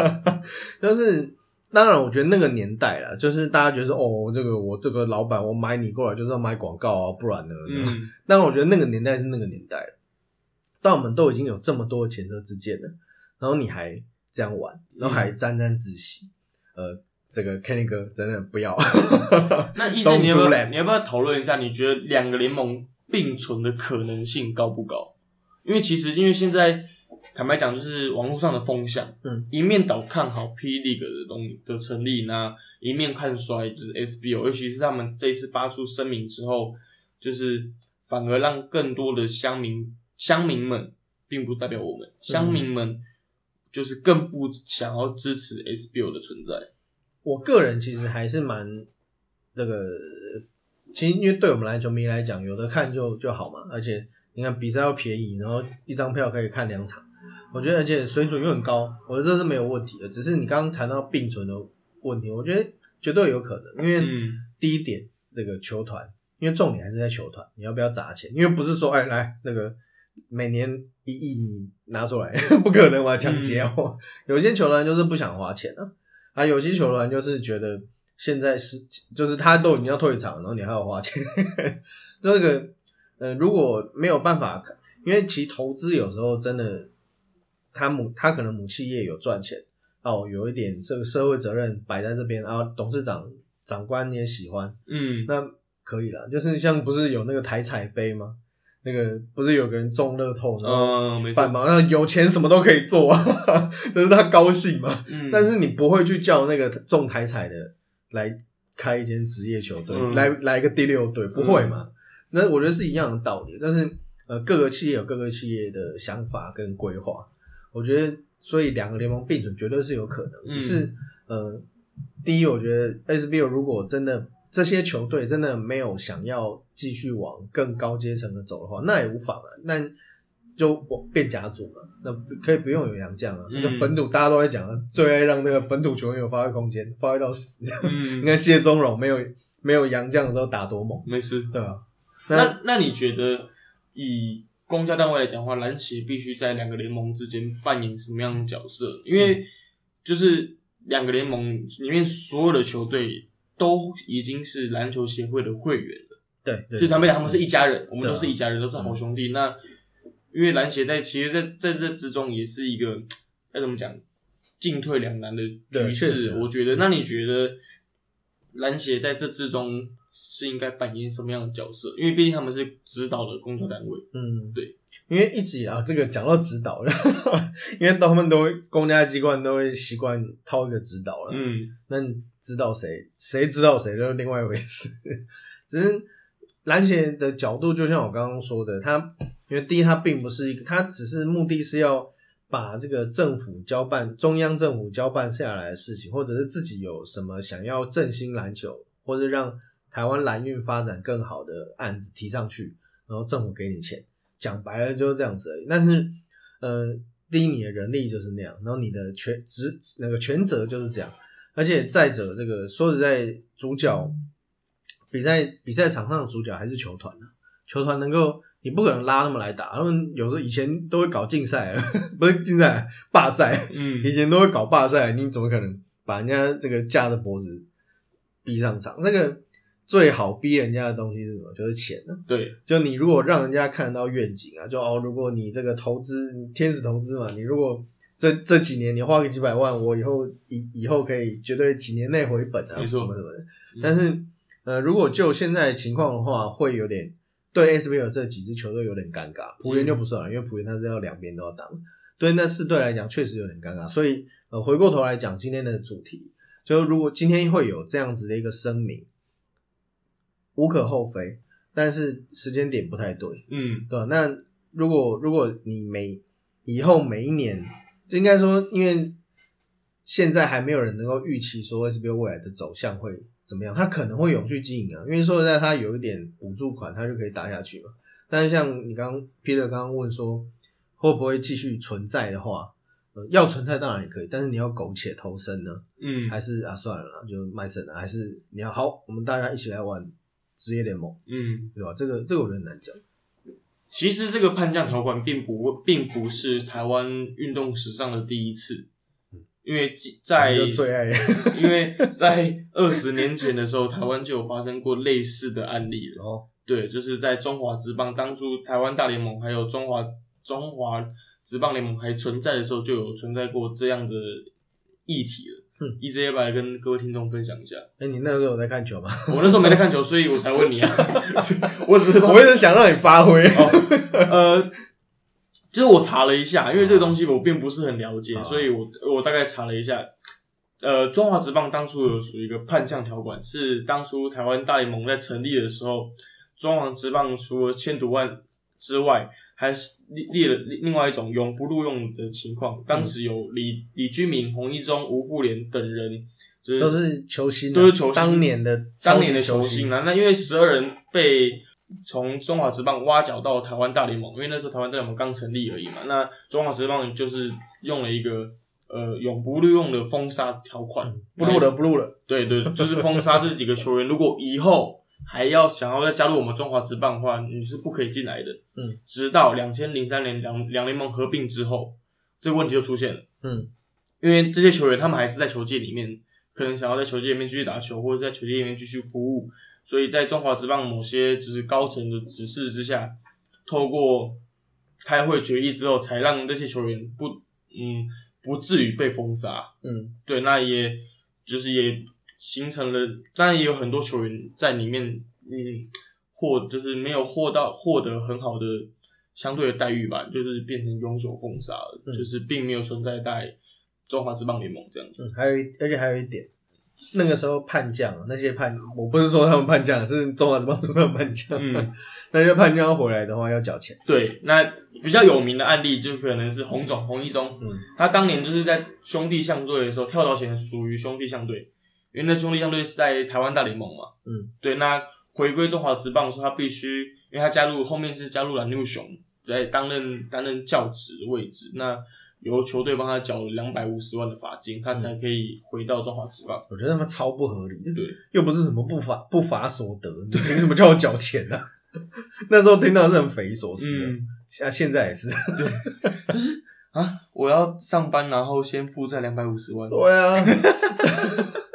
就是当然，我觉得那个年代啦，就是大家觉得说哦，这个我这个老板我买你过来就是要买广告啊，不然呢？嗯。但我觉得那个年代是那个年代了，但我们都已经有这么多的前车之鉴了，然后你还这样玩，然后还沾沾自喜，呃，这个 Kenny 哥真的不要。那 意思你要不要你要不要讨论一下？你觉得两个联盟并存的可能性高不高？因为其实因为现在坦白讲，就是网络上的风向，嗯，一面倒看好 P League 的东的成立，那一面看衰就是 SBO，尤其是他们这一次发出声明之后，就是反而让更多的乡民乡民们，并不代表我们乡民们，就是更不想要支持 SBO 的存在。我个人其实还是蛮这个，其实因为对我们篮球迷来讲，有的看就就好嘛，而且你看比赛又便宜，然后一张票可以看两场，我觉得而且水准又很高，我觉得这是没有问题的。只是你刚刚谈到并存的问题，我觉得绝对有可能，因为嗯第一点，这个球团，因为重点还是在球团，你要不要砸钱？因为不是说哎来那个每年一亿你拿出来，不可能嘛，抢劫哦。有些球团就是不想花钱啊，啊，有些球团就是觉得现在是就是他都已经要退场，然后你还要花钱，这个呃如果没有办法，因为其实投资有时候真的，他母他可能母企业有赚钱。哦，有一点这个社会责任摆在这边，然后董事长长官你也喜欢，嗯，那可以了。就是像不是有那个台彩杯吗？那个不是有个人中乐透，然后嗯，没错，办嘛，那有钱什么都可以做啊，就是他高兴嘛。嗯，但是你不会去叫那个中台彩的来开一间职业球队，嗯来来一个第六队，不会嘛？那我觉得是一样的道理。但是呃，各个企业有各个企业的想法跟规划，我觉得所以两个联盟并存绝对是有可能。嗯只是呃，第一，我觉得 SBL 如果真的这些球队真的没有想要继续往更高阶层的走的话，那也无妨啊。那就变甲组嘛，那可以不用有洋将啊。嗯那个本土大家都在讲啊，最爱让那个本土球员有发挥空间，发挥到死。你嗯，看谢宗荣没有没有洋将的时候打多猛，没事。对吧？那那你觉得以公家单位来讲的话，篮协必须在两个联盟之间扮演什么样的角色？因为就是两个联盟里面所有的球队都已经是篮球协会的会员了，对，对就坦白讲，他们是一家人，我们都是一家人，都是好兄弟。那因为篮协在其实在在这之中也是一个该怎么讲进退两难的局势，我觉得。那你觉得篮协在这之中是应该扮演什么样的角色？因为毕竟他们是指导的工作单位。嗯，对，因为一直以来啊，这个讲到指导了，因为他们都公家机关都会习惯套一个指导了，嗯。那你知道谁，谁知道谁，就是另外一回事。只是篮协的角度，就像我刚刚说的，他因为第一，他并不是一个，他只是目的是要把这个政府交办、中央政府交办下来的事情，或者是自己有什么想要振兴篮球，或者让台湾篮运发展更好的案子提上去，然后政府给你钱，讲白了就是这样子而已。但是，呃，第一，你的人力就是那样，然后你的权职那个权责就是这样。而且再者，这个说实在，主角比赛比赛场上的主角还是球团啊球团能够，你不可能拉他们来打，他们有时候以前都会搞竞 赛，不是竞赛，罢赛，嗯以前都会搞罢赛，你怎么可能把人家这个架着脖子逼上场？那个最好逼人家的东西是什么？就是钱呢、对，就你如果让人家看得到愿景啊，就哦，如果你这个投资天使投资嘛，你如果这这几年你花个几百万，我以后以以后可以绝对几年内回本啊，什么什么的。嗯但是呃，如果就现在情况的话，会有点对 SBL 这几支球队有点尴尬。浦原就不算了，因为浦原他是要两边都要当。对那四队来讲，确实有点尴尬。所以呃，回过头来讲今天的主题，就如果今天会有这样子的一个声明，无可厚非，但是时间点不太对。嗯对吧？那如果如果你每以后每一年，就应该说，因为现在还没有人能够预期说 SBO 未来的走向会怎么样，它可能会永续经营啊。因为说实在，它有一点补助款，它就可以打下去嘛。但是像你刚刚 Peter 刚刚问说，会不会继续存在的话，呃，要存在当然也可以，但是你要苟且偷生呢，嗯还是啊算了啦，就卖肾了，还是你要好，我们大家一起来玩职业联盟，嗯，对吧？这个这个我觉得很难讲。其实这个叛将条款并不并不是台湾运动史上的第一次，因为在最爱 因为在二十年前的时候，台湾就有发生过类似的案例了。哦，对，就是在中华职棒当初台湾大联盟还有中华中华职棒联盟还存在的时候，就有存在过这样的议题了。嗯，EJ 来跟各位听众分享一下。哎、你那个时候有在看球吗？我那时候没在看球，所以我才问你啊。我只是 我一直想让你发挥。呃，就是我查了一下，因为这个东西我并不是很了解，啊所以我我大概查了一下。呃，中华职棒当初有属于一个叛将条款，是当初台湾大联盟在成立的时候，中华职棒除了千赌万之外，还是列列了另外一种永不录用的情况。当时有李李居明、洪一中、吴富连等人，就是都是球星啊，都是球星当年的当年的球星啊。那因为十二人被从中华职棒挖角到台湾大联盟，因为那时候台湾大联盟刚成立而已嘛。那中华职棒就是用了一个呃永不录用的封杀条款，不录了，不录了。对对，就是封杀这几个球员。如果以后还要想要再加入我们中华职棒的话，你是不可以进来的。嗯，直到两千零三年两两联盟合并之后，这个问题就出现了。嗯，因为这些球员他们还是在球界里面，可能想要在球界里面继续打球，或者在球界里面继续服务，所以在中华职棒某些就是高层的指示之下，透过开会决议之后，才让这些球员不嗯不至于被封杀。嗯，对，那也就是也形成了，当然也有很多球员在里面，嗯，获就是没有获到获得很好的相对的待遇吧，就是变成永久封杀了，嗯就是并没有存在在中华职棒联盟这样子。嗯，还有一，而且还有一点，那个时候叛将啊，那些叛，我不是说他们叛将，是中华职棒出他们叛将。嗯，那些叛将回来的话要缴钱。对，那比较有名的案例就可能是洪总洪一中，嗯他当年就是在兄弟象队的时候跳槽前属于兄弟象队，因为那兄弟相对是在台湾大联盟嘛，嗯，对，那回归中华职棒的时候，他必须，因为他加入后面是加入了牛熊，来担任担任教职位置，那由球队帮他缴了两百五十万的罚金，他才可以回到中华职棒。我觉得他们超不合理。的，对，又不是什么不法不法所得，你凭什么叫我缴钱呢、啊？那时候听到是很匪夷所思的，嗯，像、现在也是。就是啊，我要上班，然后先负债两百五十万，对啊，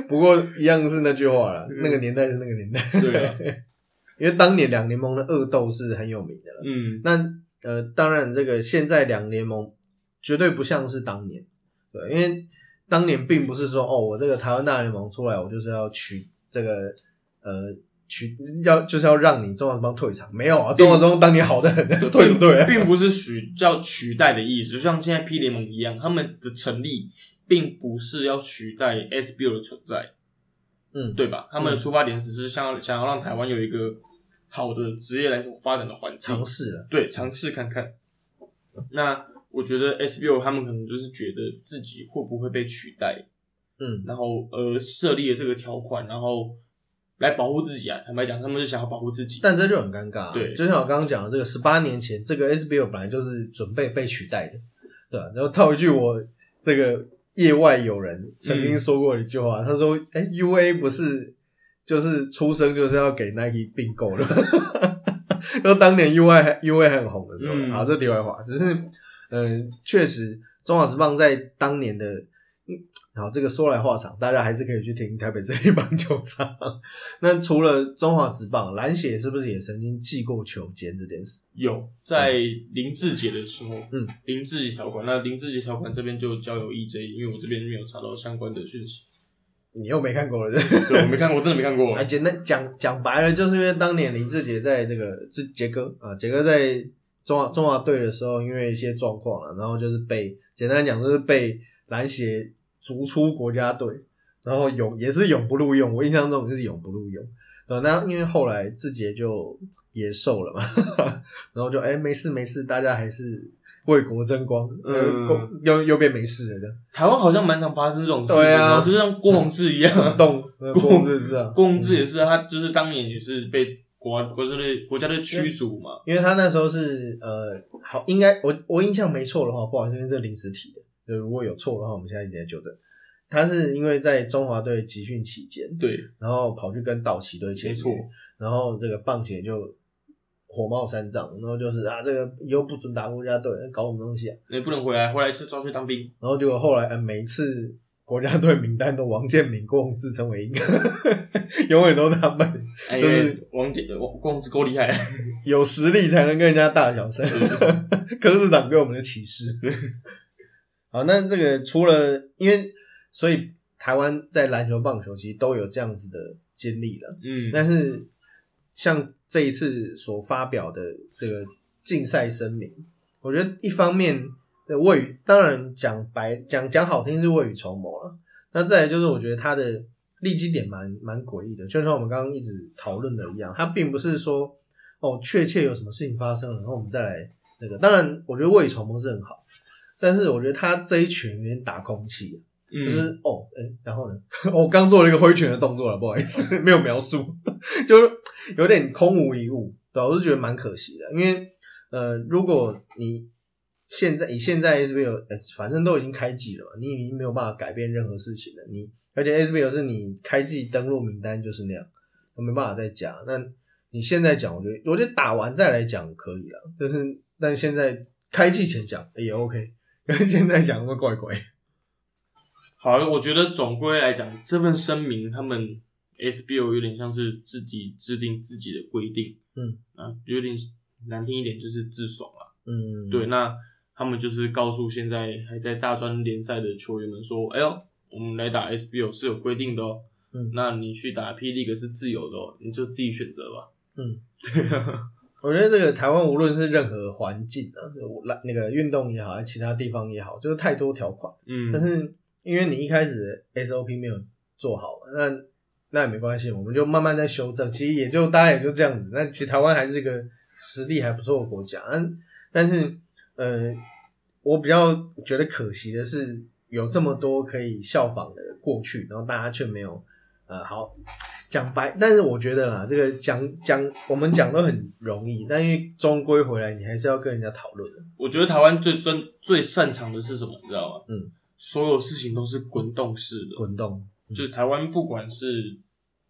不过一样是那句话了，那个年代是那个年代，对啊，因为当年两联盟的恶斗是很有名的了。嗯，那呃，当然这个现在两联盟绝对不像是当年，对，因为当年并不是说哦，我这个台湾大联盟出来，我就是要取这个呃取要就是要让你中华职棒退场，没有啊，中华职棒当年好的很，对不对啊？并不是取叫取代的意思，就像现在 P 联盟一样，他们的成立并不是要取代 SBO 的存在，嗯，对吧？他们的出发点只是想要想要让台湾有一个好的职业篮球发展的环境尝，试了，对，尝试看看。那我觉得 SBO 他们可能就是觉得自己会不会被取代，嗯然后呃设立了这个条款，然后来保护自己啊。坦白讲，他们是想要保护自己。但这就很尴尬、啊。对就像我刚刚讲的，这个十八年前，这个 SBL 本来就是准备被取代的，对吧、然后套一句我这个业外有人曾经说过一句话，他说：“哎、u a 不是就是出生就是要给 Nike 并购的。”然后当年 UI UA 还很红的时候，嗯啊，这题外话，只是嗯，呃确、实中华职棒在当年的。嗯好，这个说来话长，大家还是可以去听台北这一棒球场。那除了中华职棒，蓝血是不是也曾经记过球监这件事？有在林志杰的时候，嗯，林志杰条款，那林志杰条款这边就交由 EJ，因为我这边没有查到相关的讯息，你又没看过了，对我没看过，我真的没看过 啊，。简单讲讲白了，就是因为当年林志杰在这个志杰哥啊，杰哥在中华中华队的时候，因为一些状况了，然后就是被简单讲就是被蓝血逐出国家队，然后永也是永不录用，我印象中就是永不录用。呃，那因为后来志杰就也瘦了嘛，然后就哎、没事没事，大家还是为国争光，又又变没事了这样。台湾好像蛮常发生这种事情，对啊。就像郭宏志一样，郭宏志是啊，郭宏志也是啊，他就是当年也是被国国家队国家队驱逐嘛，因为他那时候是呃，好，应该我我印象没错的话，不好意思，因为这临时提的，就如果有错的话，我们现在一直在纠正。他是因为在中华队集训期间，对，然后跑去跟道奇队签约，然后这个棒协就火冒三丈，然后就是啊，这个以后不准打国家队，搞什么东西啊？你不能回来，回来就抓去当兵，然后结果后来，呃，每一次国家队名单都王建民、郭宏志称为一个，永远都是他们就是王建王郭宏志够厉害，有实力才能跟人家大小声。柯市长给我们的启示。好，那这个除了因为所以台湾在篮球、棒球其实都有这样子的经历了。嗯，但是像这一次所发表的这个竞赛声明，我觉得一方面的未雨，当然讲白讲讲好听是未雨绸缪了。那再来就是我觉得他的立基点蛮蛮诡异的，就像我们刚刚一直讨论的一样，他并不是说哦确切有什么事情发生了，然后我们再来那个。当然，我觉得未雨绸缪是很好，但是我觉得他这一拳有点打空气。嗯就是哦，哎、然后呢？我 刚做了一个挥拳的动作了，不好意思，没有描述，就是有点空无一物，对吧我是觉得蛮可惜的，因为呃，如果你现在以现在 SBL，呃，反正都已经开季了嘛，你已经没有办法改变任何事情了，你而且 SBL 是你开季登录名单就是那样，我没办法再加。那你现在讲，我觉得我觉得打完再来讲可以了，但是但现在开季前讲也 OK，跟 现在讲会怪怪。好，我觉得总归来讲，这份声明他们 SBO 有点像是自己制定自己的规定，嗯啊，有点难听一点就是自爽啊。嗯，对，那他们就是告诉现在还在大专联赛的球员们说，哎呦，我们来打 SBO 是有规定的哦，嗯那你去打 P League 是自由的哦，你就自己选择吧。嗯，我觉得这个台湾无论是任何环境啊，那那个运动也好，还其他地方也好，就是太多条款。嗯，但是因为你一开始 SOP 没有做好，那那也没关系，我们就慢慢在修正。其实也就大家也就这样子。那其实台湾还是一个实力还不错的国家，但但是呃，我比较觉得可惜的是，有这么多可以效仿的过去，然后大家却没有呃好讲白。但是我觉得啦，这个讲讲我们讲都很容易，但因为终归回来，你还是要跟人家讨论的。我觉得台湾最专最擅长的是什么，你知道吗？嗯，所有事情都是滚动式的，滚动，就是台湾不管是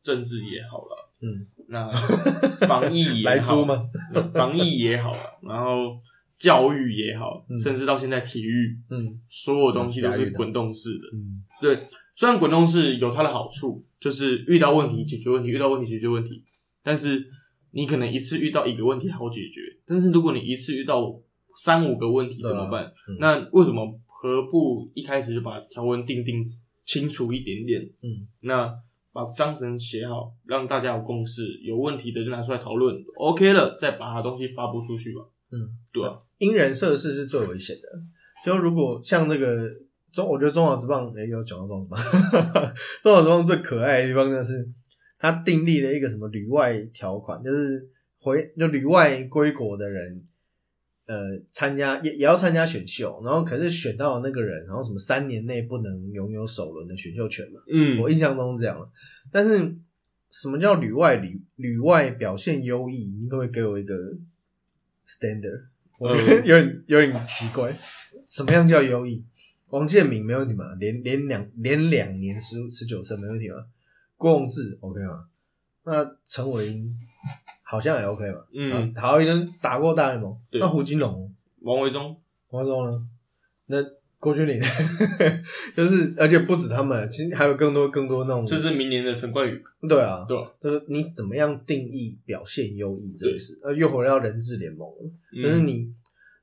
政治也好了，嗯，那 防疫也好，来租吗？防疫也好了，然后教育也好，嗯甚至到现在体育，嗯所有东西都是滚动式的。嗯对，虽然滚动式有它的好处，就是遇到问题解决问题，遇到问题解决问题，但是你可能一次遇到一个问题好解决，但是如果你一次遇到三五个问题怎么办？嗯那为什么何不一开始就把条文定定清楚一点点？嗯那把章程写好，让大家有共识，有问题的就拿出来讨论，OK 了，再把它东西发布出去吧。嗯，对啊，因人设事是最危险的。就如果像那个中，我觉得中华职棒，诶、有讲到中华职棒，中华职棒最可爱的地方就是他订立了一个什么旅外条款，就是回就旅外归国的人，呃，参加也也要参加选秀，然后可是选到的那个人，然后什么三年内不能拥有首轮的选秀权嘛。嗯，我印象中是这样了。但是什么叫旅外旅旅外表现优异？你可不可以给我一个 standard？我觉得有点有点奇怪。什么样叫优异？王建民没问题嘛？连连两连两年十十九胜没问题嘛？郭宏志 OK 吗？那陈伟英好像也 OK 嘛？嗯啊，陶一真打过大联盟。那胡金龙，王维忠，王维忠呢？那郭俊麟，就是而且不止他们，其实还有更多更多那种，就是明年的陈冠宇，对啊，对吧？就是你怎么样定义表现优异这个事，呃，又回到人质联盟就是你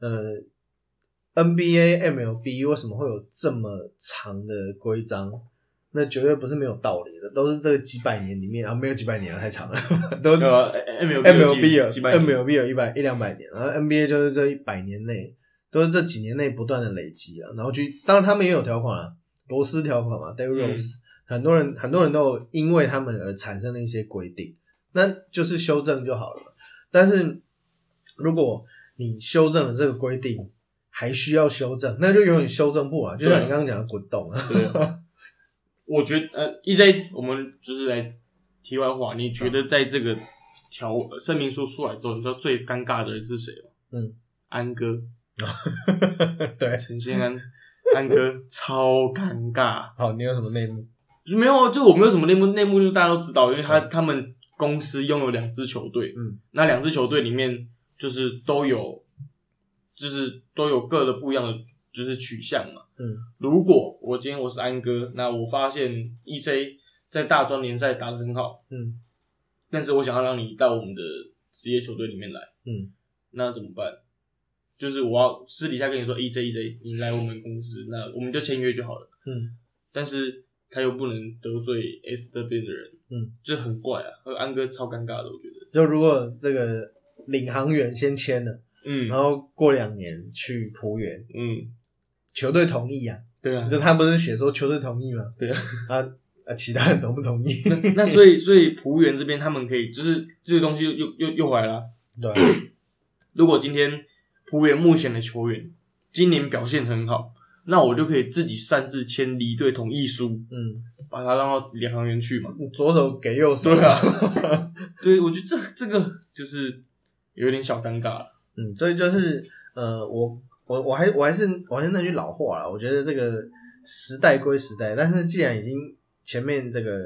呃，NBA、MLB 为什么会有这么长的规章？那绝对不是没有道理的，都是这几百年里面啊，没有几百年了，太长了，都是？MLB 有 MLB 有一百一两百年，然后 NBA 就是这一百年内，都是这几年内不断的累积啊，然后去，当然他们也有条款啊，罗斯条款嘛，David 嗯 Rose，、很多人很多人都有因为他们而产生了一些规定，那就是修正就好了嘛。但是如果你修正了这个规定，还需要修正，那就永远修正不完，就像你刚刚讲的滚动。啊，对。啊，我觉得呃，EJ，我们就是来题外话，你觉得在这个条声明书出来之后，你知道最尴尬的人是谁吗？嗯，安哥，对，陈先安，安哥超尴尬。好，你有什么内幕？就没有，就我没有什么内幕，内幕就是大家都知道，因为他他们公司拥有两支球队，嗯，那两支球队里面就是都有，就是都有各的不一样的就是取向嘛。嗯如果我今天我是安哥，那我发现 EJ 在大专联赛打得很好，嗯但是我想要让你到我们的职业球队里面来，嗯那怎么办？就是我要私底下跟你说，EJ EJ，你来我们公司，那我们就签约就好了。嗯，但是他又不能得罪 S 这边的人，嗯，这很怪啊。和安哥超尴尬的，我觉得。就如果这个领航员先签了，嗯然后过两年去浦原，嗯，球队同意啊，对啊，就他不是写说球队同意吗？对啊。啊啊，其他人同不同意？那所以所以浦原这边他们可以就是这个东西又又又又回来了。对啊，如果今天浦原目前的球员今年表现很好，那我就可以自己擅自签离队同意书，嗯，把他让到领航员去嘛。你左手给右手，对啊，对，我觉得这这个就是有点小尴尬了。嗯，所以就是呃，我我我还我还是我还是那句老话啦，我觉得这个时代归时代，但是既然已经前面这个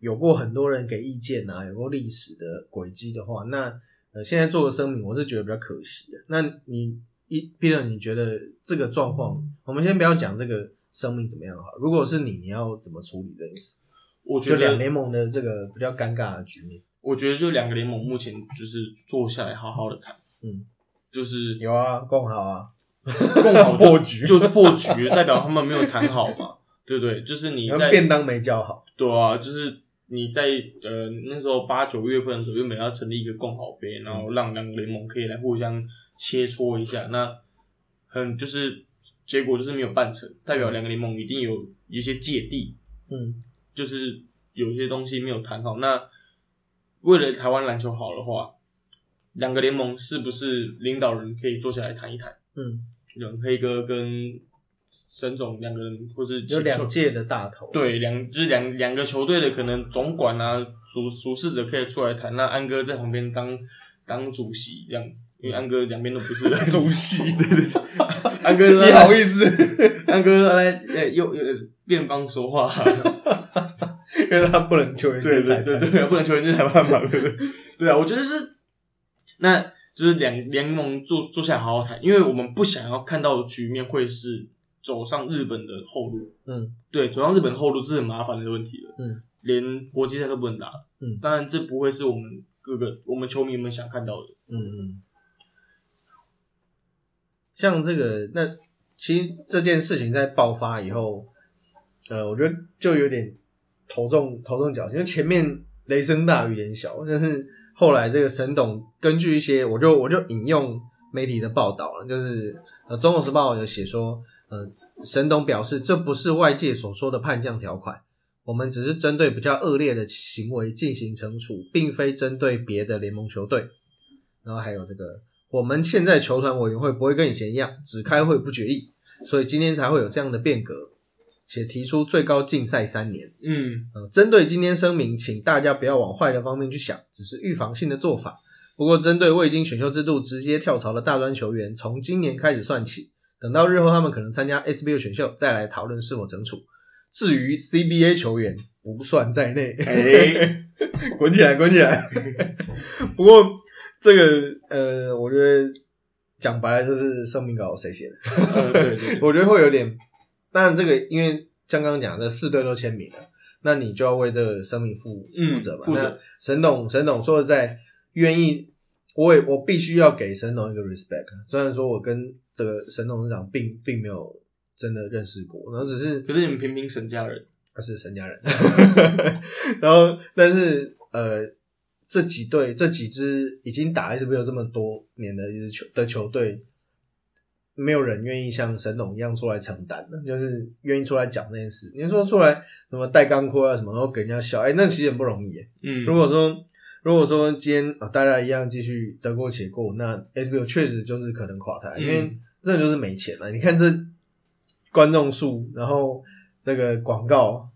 有过很多人给意见啊，有过历史的轨迹的话，那呃现在做个声明，我是觉得比较可惜的。那你一 Peter，你觉得这个状况，我们先不要讲这个生命怎么样哈，如果是你，你要怎么处理这件事？我觉得，两联盟的这个比较尴尬的局面。我觉得就两个联盟目前就是坐下来好好的谈，嗯，就是有啊，共好啊，共好破局就破局，代表他们没有谈好嘛，对不对？就是你在便当没叫好。对啊，就是你在呃那时候八九月份的时候，原本要成立一个共好杯，然后让两个联盟可以来互相切磋一下。那很就是结果就是没有办成，代表两个联盟一定有一些芥蒂，嗯就是有些东西没有谈好。那为了台湾篮球好的话，两个联盟是不是领导人可以坐下来谈一谈？嗯，有黑哥跟沈总两个人，或是有两届的大头。对，两就是两两个球队的可能总管啊、主主事者可以出来谈，那安哥在旁边当当主席这样，因为安哥两边都不是主席，安哥你好意思？安哥来呃又又辩方说话，因为他不能球员对对对对，不能球员进裁判嘛，对不对？对啊，我觉得是，那就是两联盟坐坐下来好好谈，因为我们不想要看到的局面会是走上日本的后路，嗯对，走上日本的后路是很麻烦的问题了。嗯，连国际赛都不能打。嗯当然这不会是我们各个我们球迷们想看到的。嗯嗯。像这个，那其实这件事情在爆发以后，呃，我觉得就有点头重头重脚轻，因为前面雷声大雨点小，但是后来这个沈董根据一些，我就我就引用媒体的报道了，就是呃，《中国时报》有写说，呃，沈董表示这不是外界所说的叛将条款，我们只是针对比较恶劣的行为进行惩处，并非针对别的联盟球队。然后还有这个，我们现在球团委员会不会跟以前一样只开会不决议，所以今天才会有这样的变革，且提出最高禁赛三年。嗯呃，针对今天声明，请大家不要往坏的方面去想，只是预防性的做法。不过，针对未经选秀制度直接跳槽的大专球员，从今年开始算起，等到日后他们可能参加 SBL 选秀，再来讨论是否惩处。至于 CBA 球员，不算在内。哎 滚起来，滚起来！不过这个呃，我觉得讲白了就是声明稿谁写的？呃，对对对，我觉得会有点，当然这个因为像刚刚讲的四队都签名了，那你就要为这个声明负嗯负责嘛。负责那沈董，沈董说的在愿意，我也我必须要给沈董一个 respect。虽然说我跟这个沈董事长并并没有真的认识过，然后只是可是你们平平沈家人，他是沈家人，然后但是呃，这几队这几支已经打 S B 有这么多年的一支球的球队，没有人愿意像沈董一样出来承担的，就是愿意出来讲这件事。你说出来什么带钢盔啊什么，然后给人家笑，哎、那其实很不容易。嗯，如果说如果说今天啊大家一样继续得过且过，那 SBO 确实就是可能垮台，嗯因为真的就是没钱了。你看这观众数，然后那个广告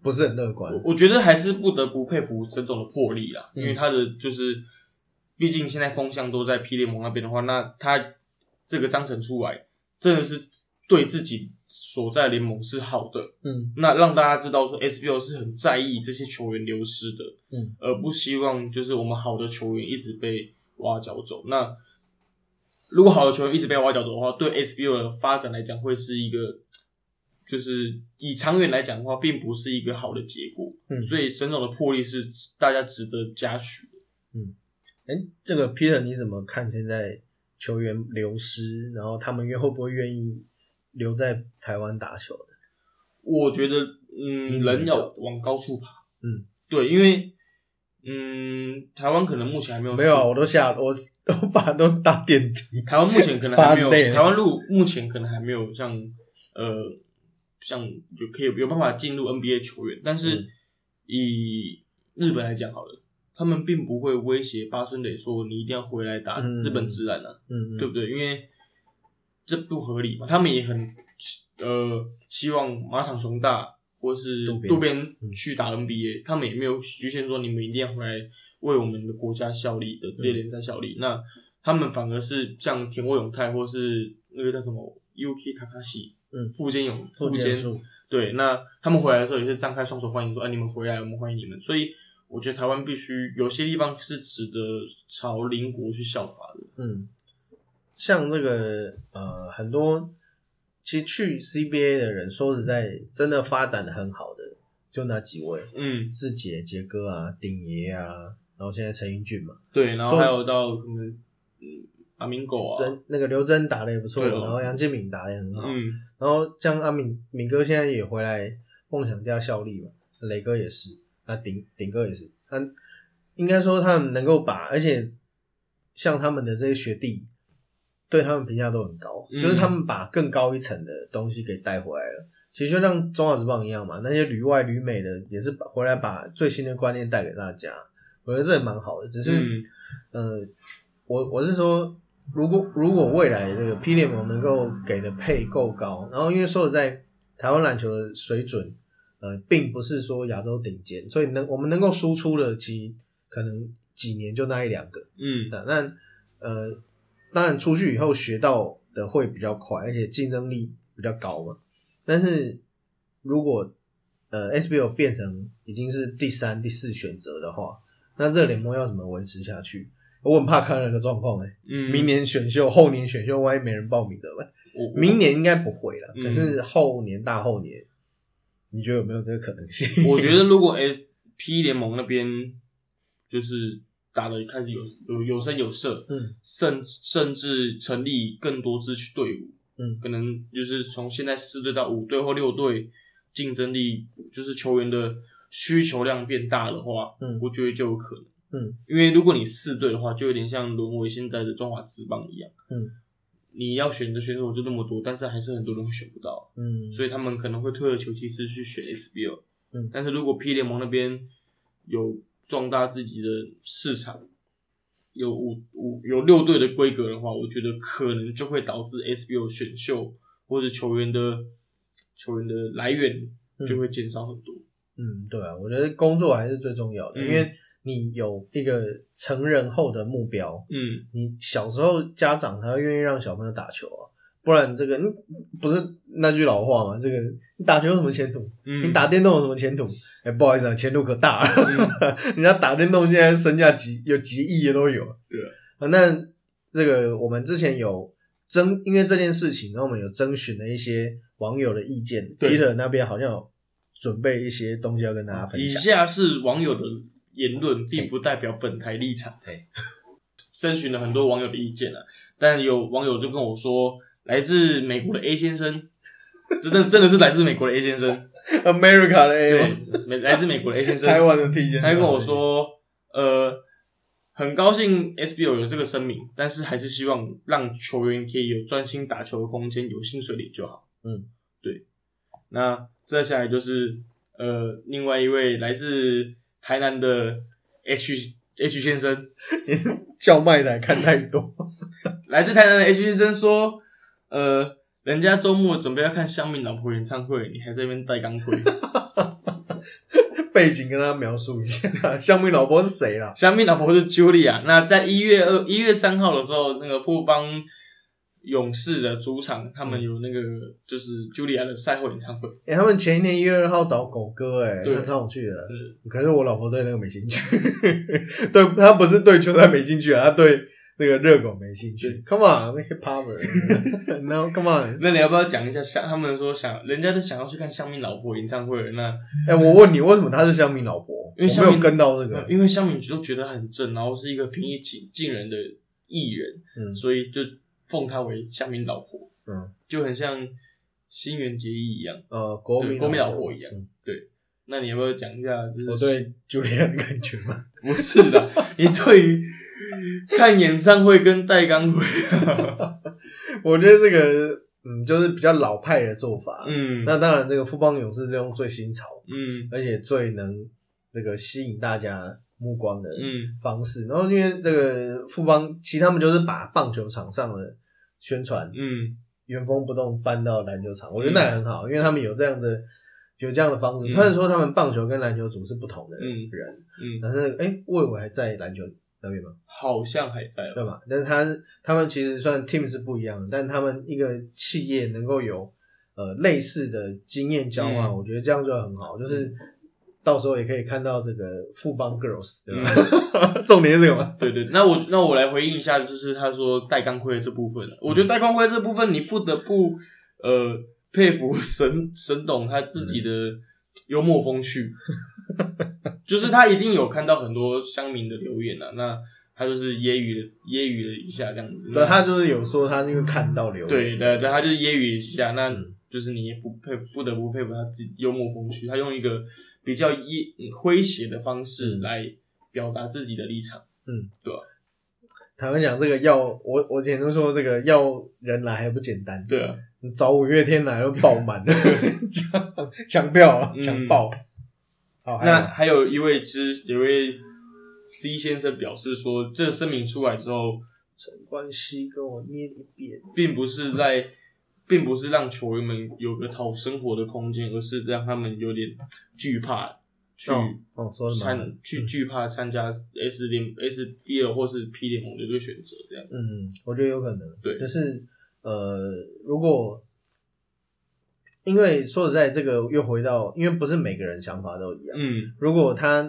不是很乐观我。我觉得还是不得不佩服沈总的魄力啦，嗯因为他的就是，毕竟现在风向都在 P 联盟那边的话，那他这个章程出来，真的是对自己所在联盟是好的。嗯那让大家知道说 SBL 是很在意这些球员流失的，嗯，而不希望就是我们好的球员一直被挖角走。那如果好的球员一直被挖角走的话，对 SBL 的发展来讲会是一个，就是以长远来讲的话，并不是一个好的结果。嗯所以沈总的魄力是大家值得嘉许的。嗯哎、这个 Peter 你怎么看现在球员流失，然后他们愿会不会愿意留在台湾打球的？我觉得，嗯，嗯人要往高处爬。嗯，对，因为，嗯，台湾可能目前还没有没有啊，我都下我 我把都搭电梯，台湾目前可能还没有，台湾路目前可能还没有像呃像有可以有办法进入 NBA 球员，但是嗯。以日本来讲好了，他们并不会威胁八村垒说你一定要回来打嗯日本职篮啊，嗯，嗯对不对？因为这不合理嘛，他们也很呃希望马场雄大或是渡边去打 NBA，、他们也没有局限说你们一定要回来为我们的国家效力的职业联赛效力。那他们反而是像田沃永泰或是那个叫什么 UK 卡卡西，嗯富坚勇富坚对，那他们回来的时候也是张开双手欢迎，说：“哎、你们回来，我们欢迎你们。”所以我觉得台湾必须有些地方是值得朝邻国去效法的。嗯，像那个呃，很多其实去 CBA 的人，说实在，真的发展的很好的，就那几位，嗯，志杰、杰哥啊，鼎爷啊，然后现在陈英俊嘛，对，然后说还有到什么嗯阿明狗啊，真那个刘真打的也不错，哦然后杨建敏打的也很好，嗯然后像阿敏敏哥现在也回来梦想家效力嘛，磊哥也是，那顶顶哥也是，他应该说他们能够把，而且像他们的这些学弟，对他们评价都很高，嗯就是他们把更高一层的东西给带回来了。其实就像中华之棒一样嘛，那些旅外旅美的也是把回来把最新的观念带给大家，我觉得这也蛮好的。只是，嗯呃，我我是说，如果如果未来这个 P 联盟能够给的配够高，然后因为说实在，台湾篮球的水准，呃，并不是说亚洲顶尖，所以能我们能够输出的，其可能几年就那一两个。嗯那那呃，当然出去以后学到的会比较快，而且竞争力比较高嘛。但是如果呃 SBL 变成已经是第三、第四选择的话，那这个联盟要怎么维持下去？我很怕看到那个状况哎，嗯，明年选秀、后年选秀，万一没人报名怎么办？明年应该不会了，嗯可是后年、大后年，你觉得有没有这个可能性？我觉得 如果 S P 联盟那边就是打的开始有有有声有色，嗯甚甚至成立更多支队伍，嗯可能就是从现在四队到五队或六队，竞争力就是球员的需求量变大的话，嗯我觉得就有可能。嗯，因为如果你四队的话，就有点像沦为现在的中华职棒一样，嗯你要选的选手就那么多，但是还是很多人会选不到。嗯，所以他们可能会退而求其次去选 SBL。嗯但是如果 P 联盟那边有壮大自己的市场，有五五有六队的规格的话，我觉得可能就会导致 SBL 选秀或者球员的球员的来源就会减少很多。嗯，对啊，我觉得工作还是最重要的，嗯因为你有一个成人后的目标，嗯你小时候家长才会愿意让小朋友打球啊，不然这个嗯不是那句老话嘛，这个你打球有什么前途？嗯，你打电动有什么前途？哎、不好意思啊，前途可大了。嗯 人家打电动现在身价几有几亿的都有。对啊，那这个我们之前有征，因为这件事情，然后我们有征询了一些网友的意见对，Peter 那边好像有准备一些东西要跟大家分享以。下是网友的言论，并不代表本台立场。对，征询了很多网友的意见啊，但有网友就跟我说，来自美国的 A 先生，真的真的是来自美国的 A 先生，America 的 A 来自美国的 A 先生，台湾的 T 先生，他跟我说，呃，很高兴 SBO 有这个声明，但是还是希望让球员可以有专心打球的空间，有薪水领就好。嗯，对。那接下来就是呃，另外一位来自台南的 H H 先生，叫卖台看太多，来自台南的 H 先生说，呃，人家周末准备要看香蜜老婆演唱会，你还在那边带钢盔。背景跟他描述一下，香蜜老婆是谁啦？香蜜老婆是 Julia。那在一月二一月三号的时候，那个富邦勇士的主场，他们有那个就是 Julia 的赛后演唱会。哎、他们前一天一月二号找狗哥、哎，对那超想去的。嗯可是我老婆对那个没兴趣，对他不是对球赛没兴趣啊，她对那个热狗没兴趣。Come on，那些 power，no come on。那你要不要讲一下？香他们说想，人家都想要去看香蜜老婆演唱会了。那哎、我问你，为什么他是香蜜老婆？因为香蜜跟到这个。因为香敏都觉得很正，然后是一个平易近近人的艺人，嗯所以就奉她为香蜜老婆。嗯，就很像新垣结衣一样，呃，国民国民老婆一样嗯那你要不要讲一下？就是我对 Julia 的感觉吗？不是的，你对于看演唱会跟戴钢辉，我觉得这个嗯，就是比较老派的做法。嗯那当然，这个富邦勇士是用最新潮，嗯而且最能这个吸引大家目光的嗯。方式。然后因为这个富邦，其实他们就是把棒球场上的宣传嗯。原封不动搬到篮球场，我觉得那也很好，因为他们有这样的有这样的方式。嗯。虽然说他们棒球跟篮球组是不同的嗯。人，嗯，但是哎，魏伟还在篮球那边吗？好像还在对吧？但是他他们其实算 team 是不一样的，但他们一个企业能够有呃类似的经验交换，嗯。我觉得这样就很好，就是到时候也可以看到这个富邦 girls，对吧？重点是这个嘛？对对，那我那我来回应一下，就是他说戴钢盔的这部分，我觉得戴钢盔这部分你不得不呃佩服沈沈 董他自己的幽默风趣，就是他一定有看到很多乡民的留言啊，那他就是揶揄了揶揄了一下这样子，对，他就是有说他因为看到留言，对对对，他就是揶揄一下，那嗯。就是你也不佩不得不佩服他自己幽默风趣，他用一个比较以诙谐的方式嗯。来表达自己的立场。嗯，对吧？台湾讲这个要我我以前都说这个要人来还不简单，对啊，你找五月天来都爆满了，抢抢票啊嗯。抢爆。好，那还有一位就是有一位 C 先生表示说，这个声明出来之后，陈冠希跟我念一遍，并不是在，并不是让球员们有个讨生活的空间，而是让他们有点惧怕去哦哦，去惧怕参加 S 联 SBL 或是 P 联盟的这个选择，这样。嗯，我觉得有可能，对。就是呃，如果因为说实在，这个又回到，因为不是每个人想法都一样。嗯。如果他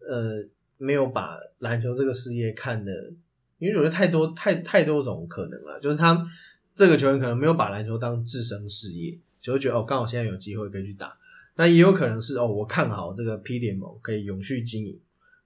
呃没有把篮球这个事业看的，因为我觉得太多太太多种可能了，就是他这个球员可能没有把篮球当自身事业，就会觉得哦，刚好现在有机会可以去打。那也有可能是哦，我看好这个 P 联盟可以永续经营，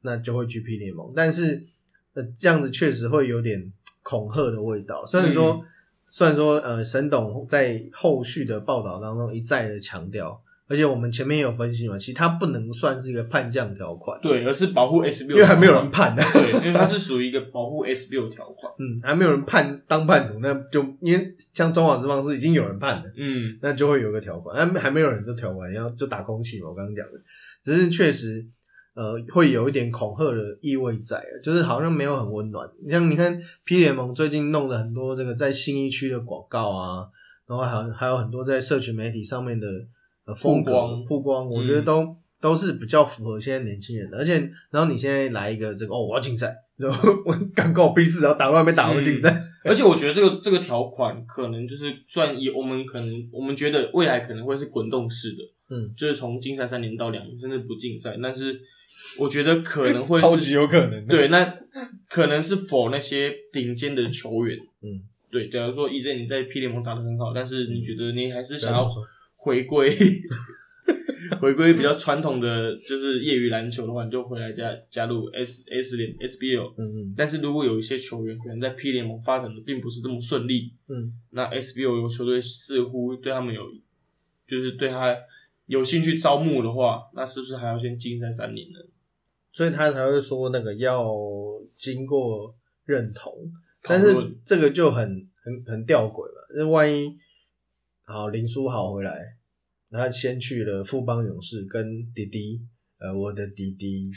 那就会去 P 联盟。但是呃，这样子确实会有点恐吓的味道。虽然说，虽然说呃，沈董在后续的报道当中一再的强调，而且我们前面也有分析嘛，其实它不能算是一个叛将条款，对，而是保护 SBL，因为还没有人判呢。对，因为它是属于一个保护 SBL 条款。嗯，还没有人判当叛徒，那就因为像中华之方是已经有人判了。嗯那就会有个条款，那还没有人就条款，要就打空气嘛。我刚刚讲的，只是确实，呃，会有一点恐吓的意味在，就是好像没有很温暖。你像你看 P 联盟最近弄了很多这个在新一区的广告啊，然后还有还有很多在社群媒体上面的呃风格曝光曝光，我觉得都、都是比较符合现在年轻人的。而且，然后你现在来一个这个哦，我要竞赛，然后 我干关我屁事，然后打乱被打回竞赛。而且我觉得这个这个条款可能就是算以我们可能我们觉得未来可能会是滚动式的，嗯，就是从竞赛三年到两年，甚至不竞赛。但是我觉得可能会是超级有可能。对，那可能是否那些顶尖的球员，嗯，对，假如说 EJ 你在 P 联盟打得很好，但是你觉得你还是想要回归 回归比较传统的就是业余篮球的话，你就回来加加入 S S 联 SBL。嗯嗯但是如果有一些球员可能在 P 联盟发展的并不是这么顺利，嗯。那 SBL 有球队似乎对他们有，就是对他有兴趣招募的话，那是不是还要先禁赛三年呢？所以他才会说那个要经过认同，但是这个就很很很吊诡了。那万一好林书豪回来，他先去了富邦勇士跟弟弟，呃，我的弟弟，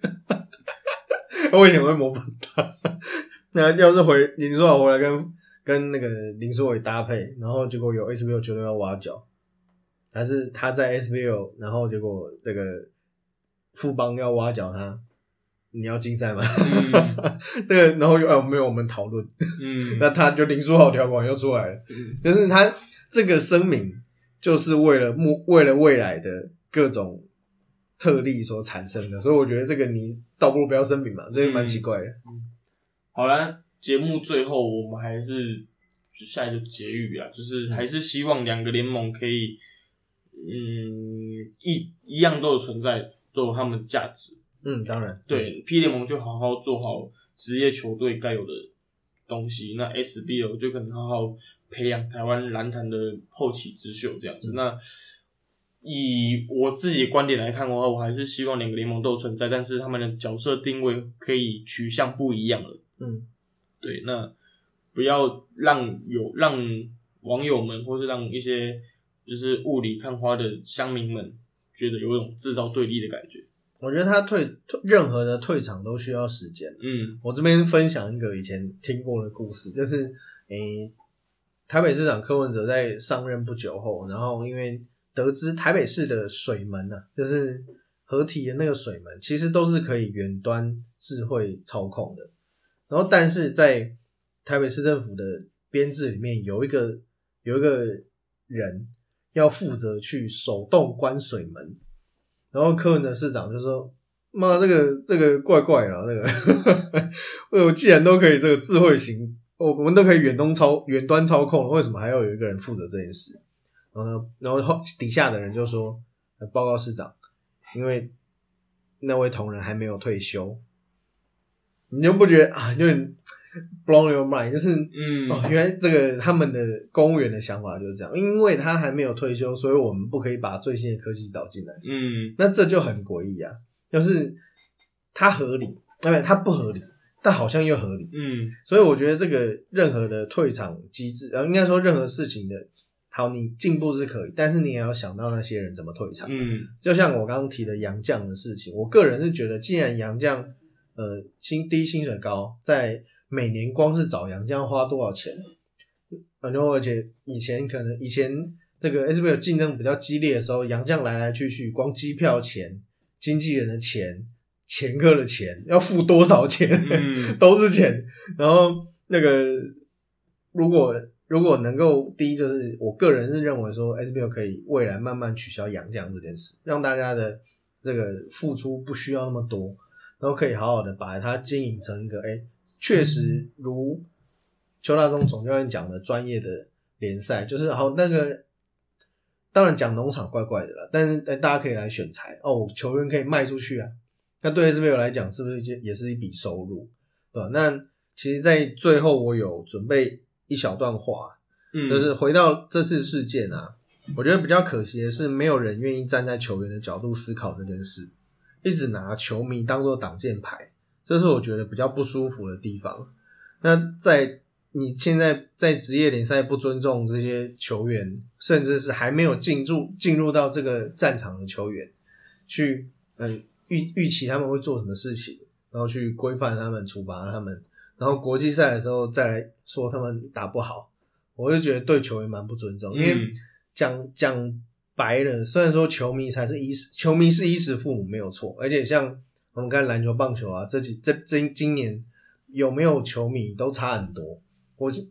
我以前会模仿他。那要是回林书豪回来跟跟那个林书伟搭配，然后结果有 SBL 球队要挖角，还是他在 SBL，然后结果这个富邦要挖角他，你要竞赛吗？嗯。这个然后又呃没有我们讨论，嗯。那他就林书豪条款又出来了，嗯。就是他这个声明就是为了目为了未来的各种特例所产生的，所以我觉得这个你倒不如不要声明嘛，这个蛮奇怪的。嗯。好了，节目最后我们还是就下一个结语啊，就是还是希望两个联盟可以，嗯，一一样都有存在，都有他们的价值。嗯，当然，对，P 联盟就好好做好职业球队该有的东西，那 SBL 就可能好好培养台湾篮坛的后起之秀这样子。那以我自己观点来看的话，我还是希望两个联盟都存在，但是他们的角色定位可以取向不一样了。嗯，对，那不要让有让网友们，或是让一些就是雾里看花的乡民们，觉得有一种制造对立的感觉。我觉得他退退任何的退场都需要时间。嗯我这边分享一个以前听过的故事，就是诶、台北市长柯文哲在上任不久后，然后因为得知台北市的水门啊，就是合体的那个水门，其实都是可以远端智慧操控的。然后，但是在台北市政府的编制里面，有一个有一个人要负责去手动关水门，然后柯文哲市长就说：“妈，这个这个怪怪的啊，这个，我既然都可以这个智慧型，我我们都可以远东操远端操控，为什么还要有一个人负责这件事？”然后呢，然后底下的人就说：“报告市长，因为那位同仁还没有退休。”你就不觉得啊，有点 blow your mind，就是嗯哦，原来这个他们的公务员的想法就是这样，因为他还没有退休，所以我们不可以把最新的科技导进来。嗯那这就很诡异啊，就是它合理，对不对？它不合理，但好像又合理。嗯所以我觉得这个任何的退场机制，呃，应该说任何事情的，好，你进步是可以，但是你也要想到那些人怎么退场。嗯就像我刚刚提的杨绛的事情，我个人是觉得，既然杨绛呃薪低薪水高，在每年光是找杨绛花多少钱，然后而且以前可能以前这个 SBL 竞争比较激烈的时候，杨绛来来去去，光机票钱、经纪人的钱、前客的钱要付多少钱，嗯。都是钱。然后那个如果如果能够第一就是我个人是认为说 SBL 可以未来慢慢取消洋将这件事，让大家的这个付出不需要那么多，然后可以好好的把它经营成一个哎，确实如邱大中总教练讲的专业的联赛，就是好那个。当然讲农场怪怪的了，但是哎，大家可以来选材哦，球员可以卖出去啊，那对 SBL 来讲是不是就也是一笔收入，对吧？那其实，在最后我有准备一小段话，嗯，就是回到这次事件啊，我觉得比较可惜的是，没有人愿意站在球员的角度思考这件事，一直拿球迷当做挡箭牌，这是我觉得比较不舒服的地方。那在你现在在职业联赛不尊重这些球员，甚至是还没有进入进入到这个战场的球员，去嗯预预期他们会做什么事情，然后去规范他们、处罚他们，然后国际赛的时候再来说他们打不好，我就觉得对球员蛮不尊重。因为嗯讲讲白了，虽然说球迷才是衣食，球迷是衣食父母没有错，而且像我们看篮球、棒球啊，这几这这今年有没有球迷都差很多。我是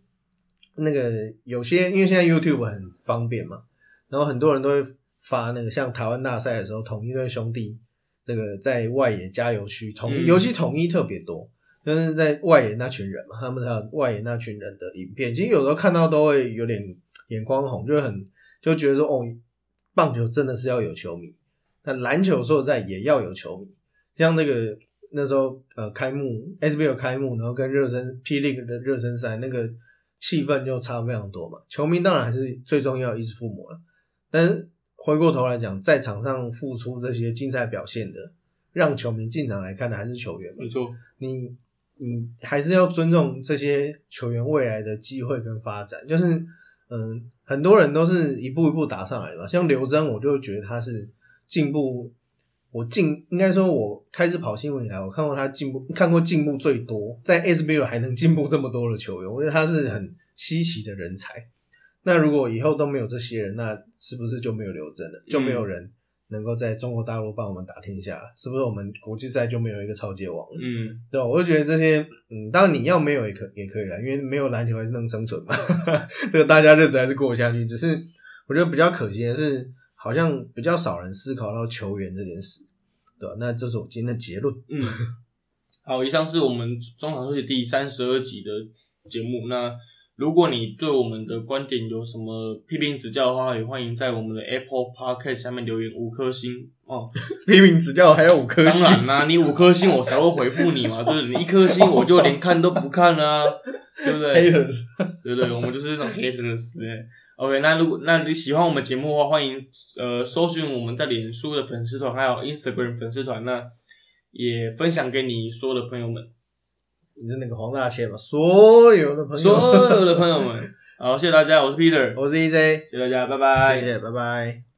那个有些，因为现在 YouTube 很方便嘛，然后很多人都会发那个像台湾大赛的时候，统一队兄弟这个在外野加油区，统一、嗯尤其统一特别多，就是在外野那群人嘛，他们还有外野那群人的影片，其实有时候看到都会有点眼眶红，就会很就觉得说哦，棒球真的是要有球迷，那篮球说实在也要有球迷，像那个那时候呃开幕 SBL 开幕，然后跟热身 P League 的热身赛那个气氛就差非常多嘛。球迷当然还是最重要的衣食父母了，但是回过头来讲，在场上付出这些竞赛表现的，让球迷进场来看的还是球员嘛。没错，你你还是要尊重这些球员未来的机会跟发展。就是嗯，很多人都是一步一步打上来的嘛。像刘真，我就觉得他是进步。我进应该说，我开始跑新闻以来，我看过他进步，看过进步最多，在 SBL 还能进步这么多的球员，我觉得他是很稀奇的人才。那如果以后都没有这些人，那是不是就没有刘真了？就没有人能够在中国大陆帮我们打天下了？是不是我们国际赛就没有一个超级王了？嗯对吧？我就觉得这些，嗯，当然你要没有也可也可以了，因为没有篮球还是能生存嘛，这个大家日子还是过下去。只是我觉得比较可惜的是，好像比较少人思考到球员这件事，对吧？那这是我今天的结论。嗯，好，以上是我们中场休息第三十二集的节目。那如果你对我们的观点有什么批评指教的话，也欢迎在我们的 Apple Podcast 下面留言五颗星哦。批评指教还有五颗星，当然啦、你五颗星我才会回复你嘛，就是你一颗星我就连看都不看啊。对不对？haters，对对，我们就是那种 haters 哎。OK，那如果那你喜欢我们节目的话，欢迎呃搜寻我们的脸书的粉丝团，还有 Instagram 粉丝团，那也分享给你所有的朋友们，你是那个黄大仙吧？所有的朋友，所有的朋友们。好，谢谢大家，我是 Peter，我是 EJ，谢谢大家，拜拜。谢谢，拜拜。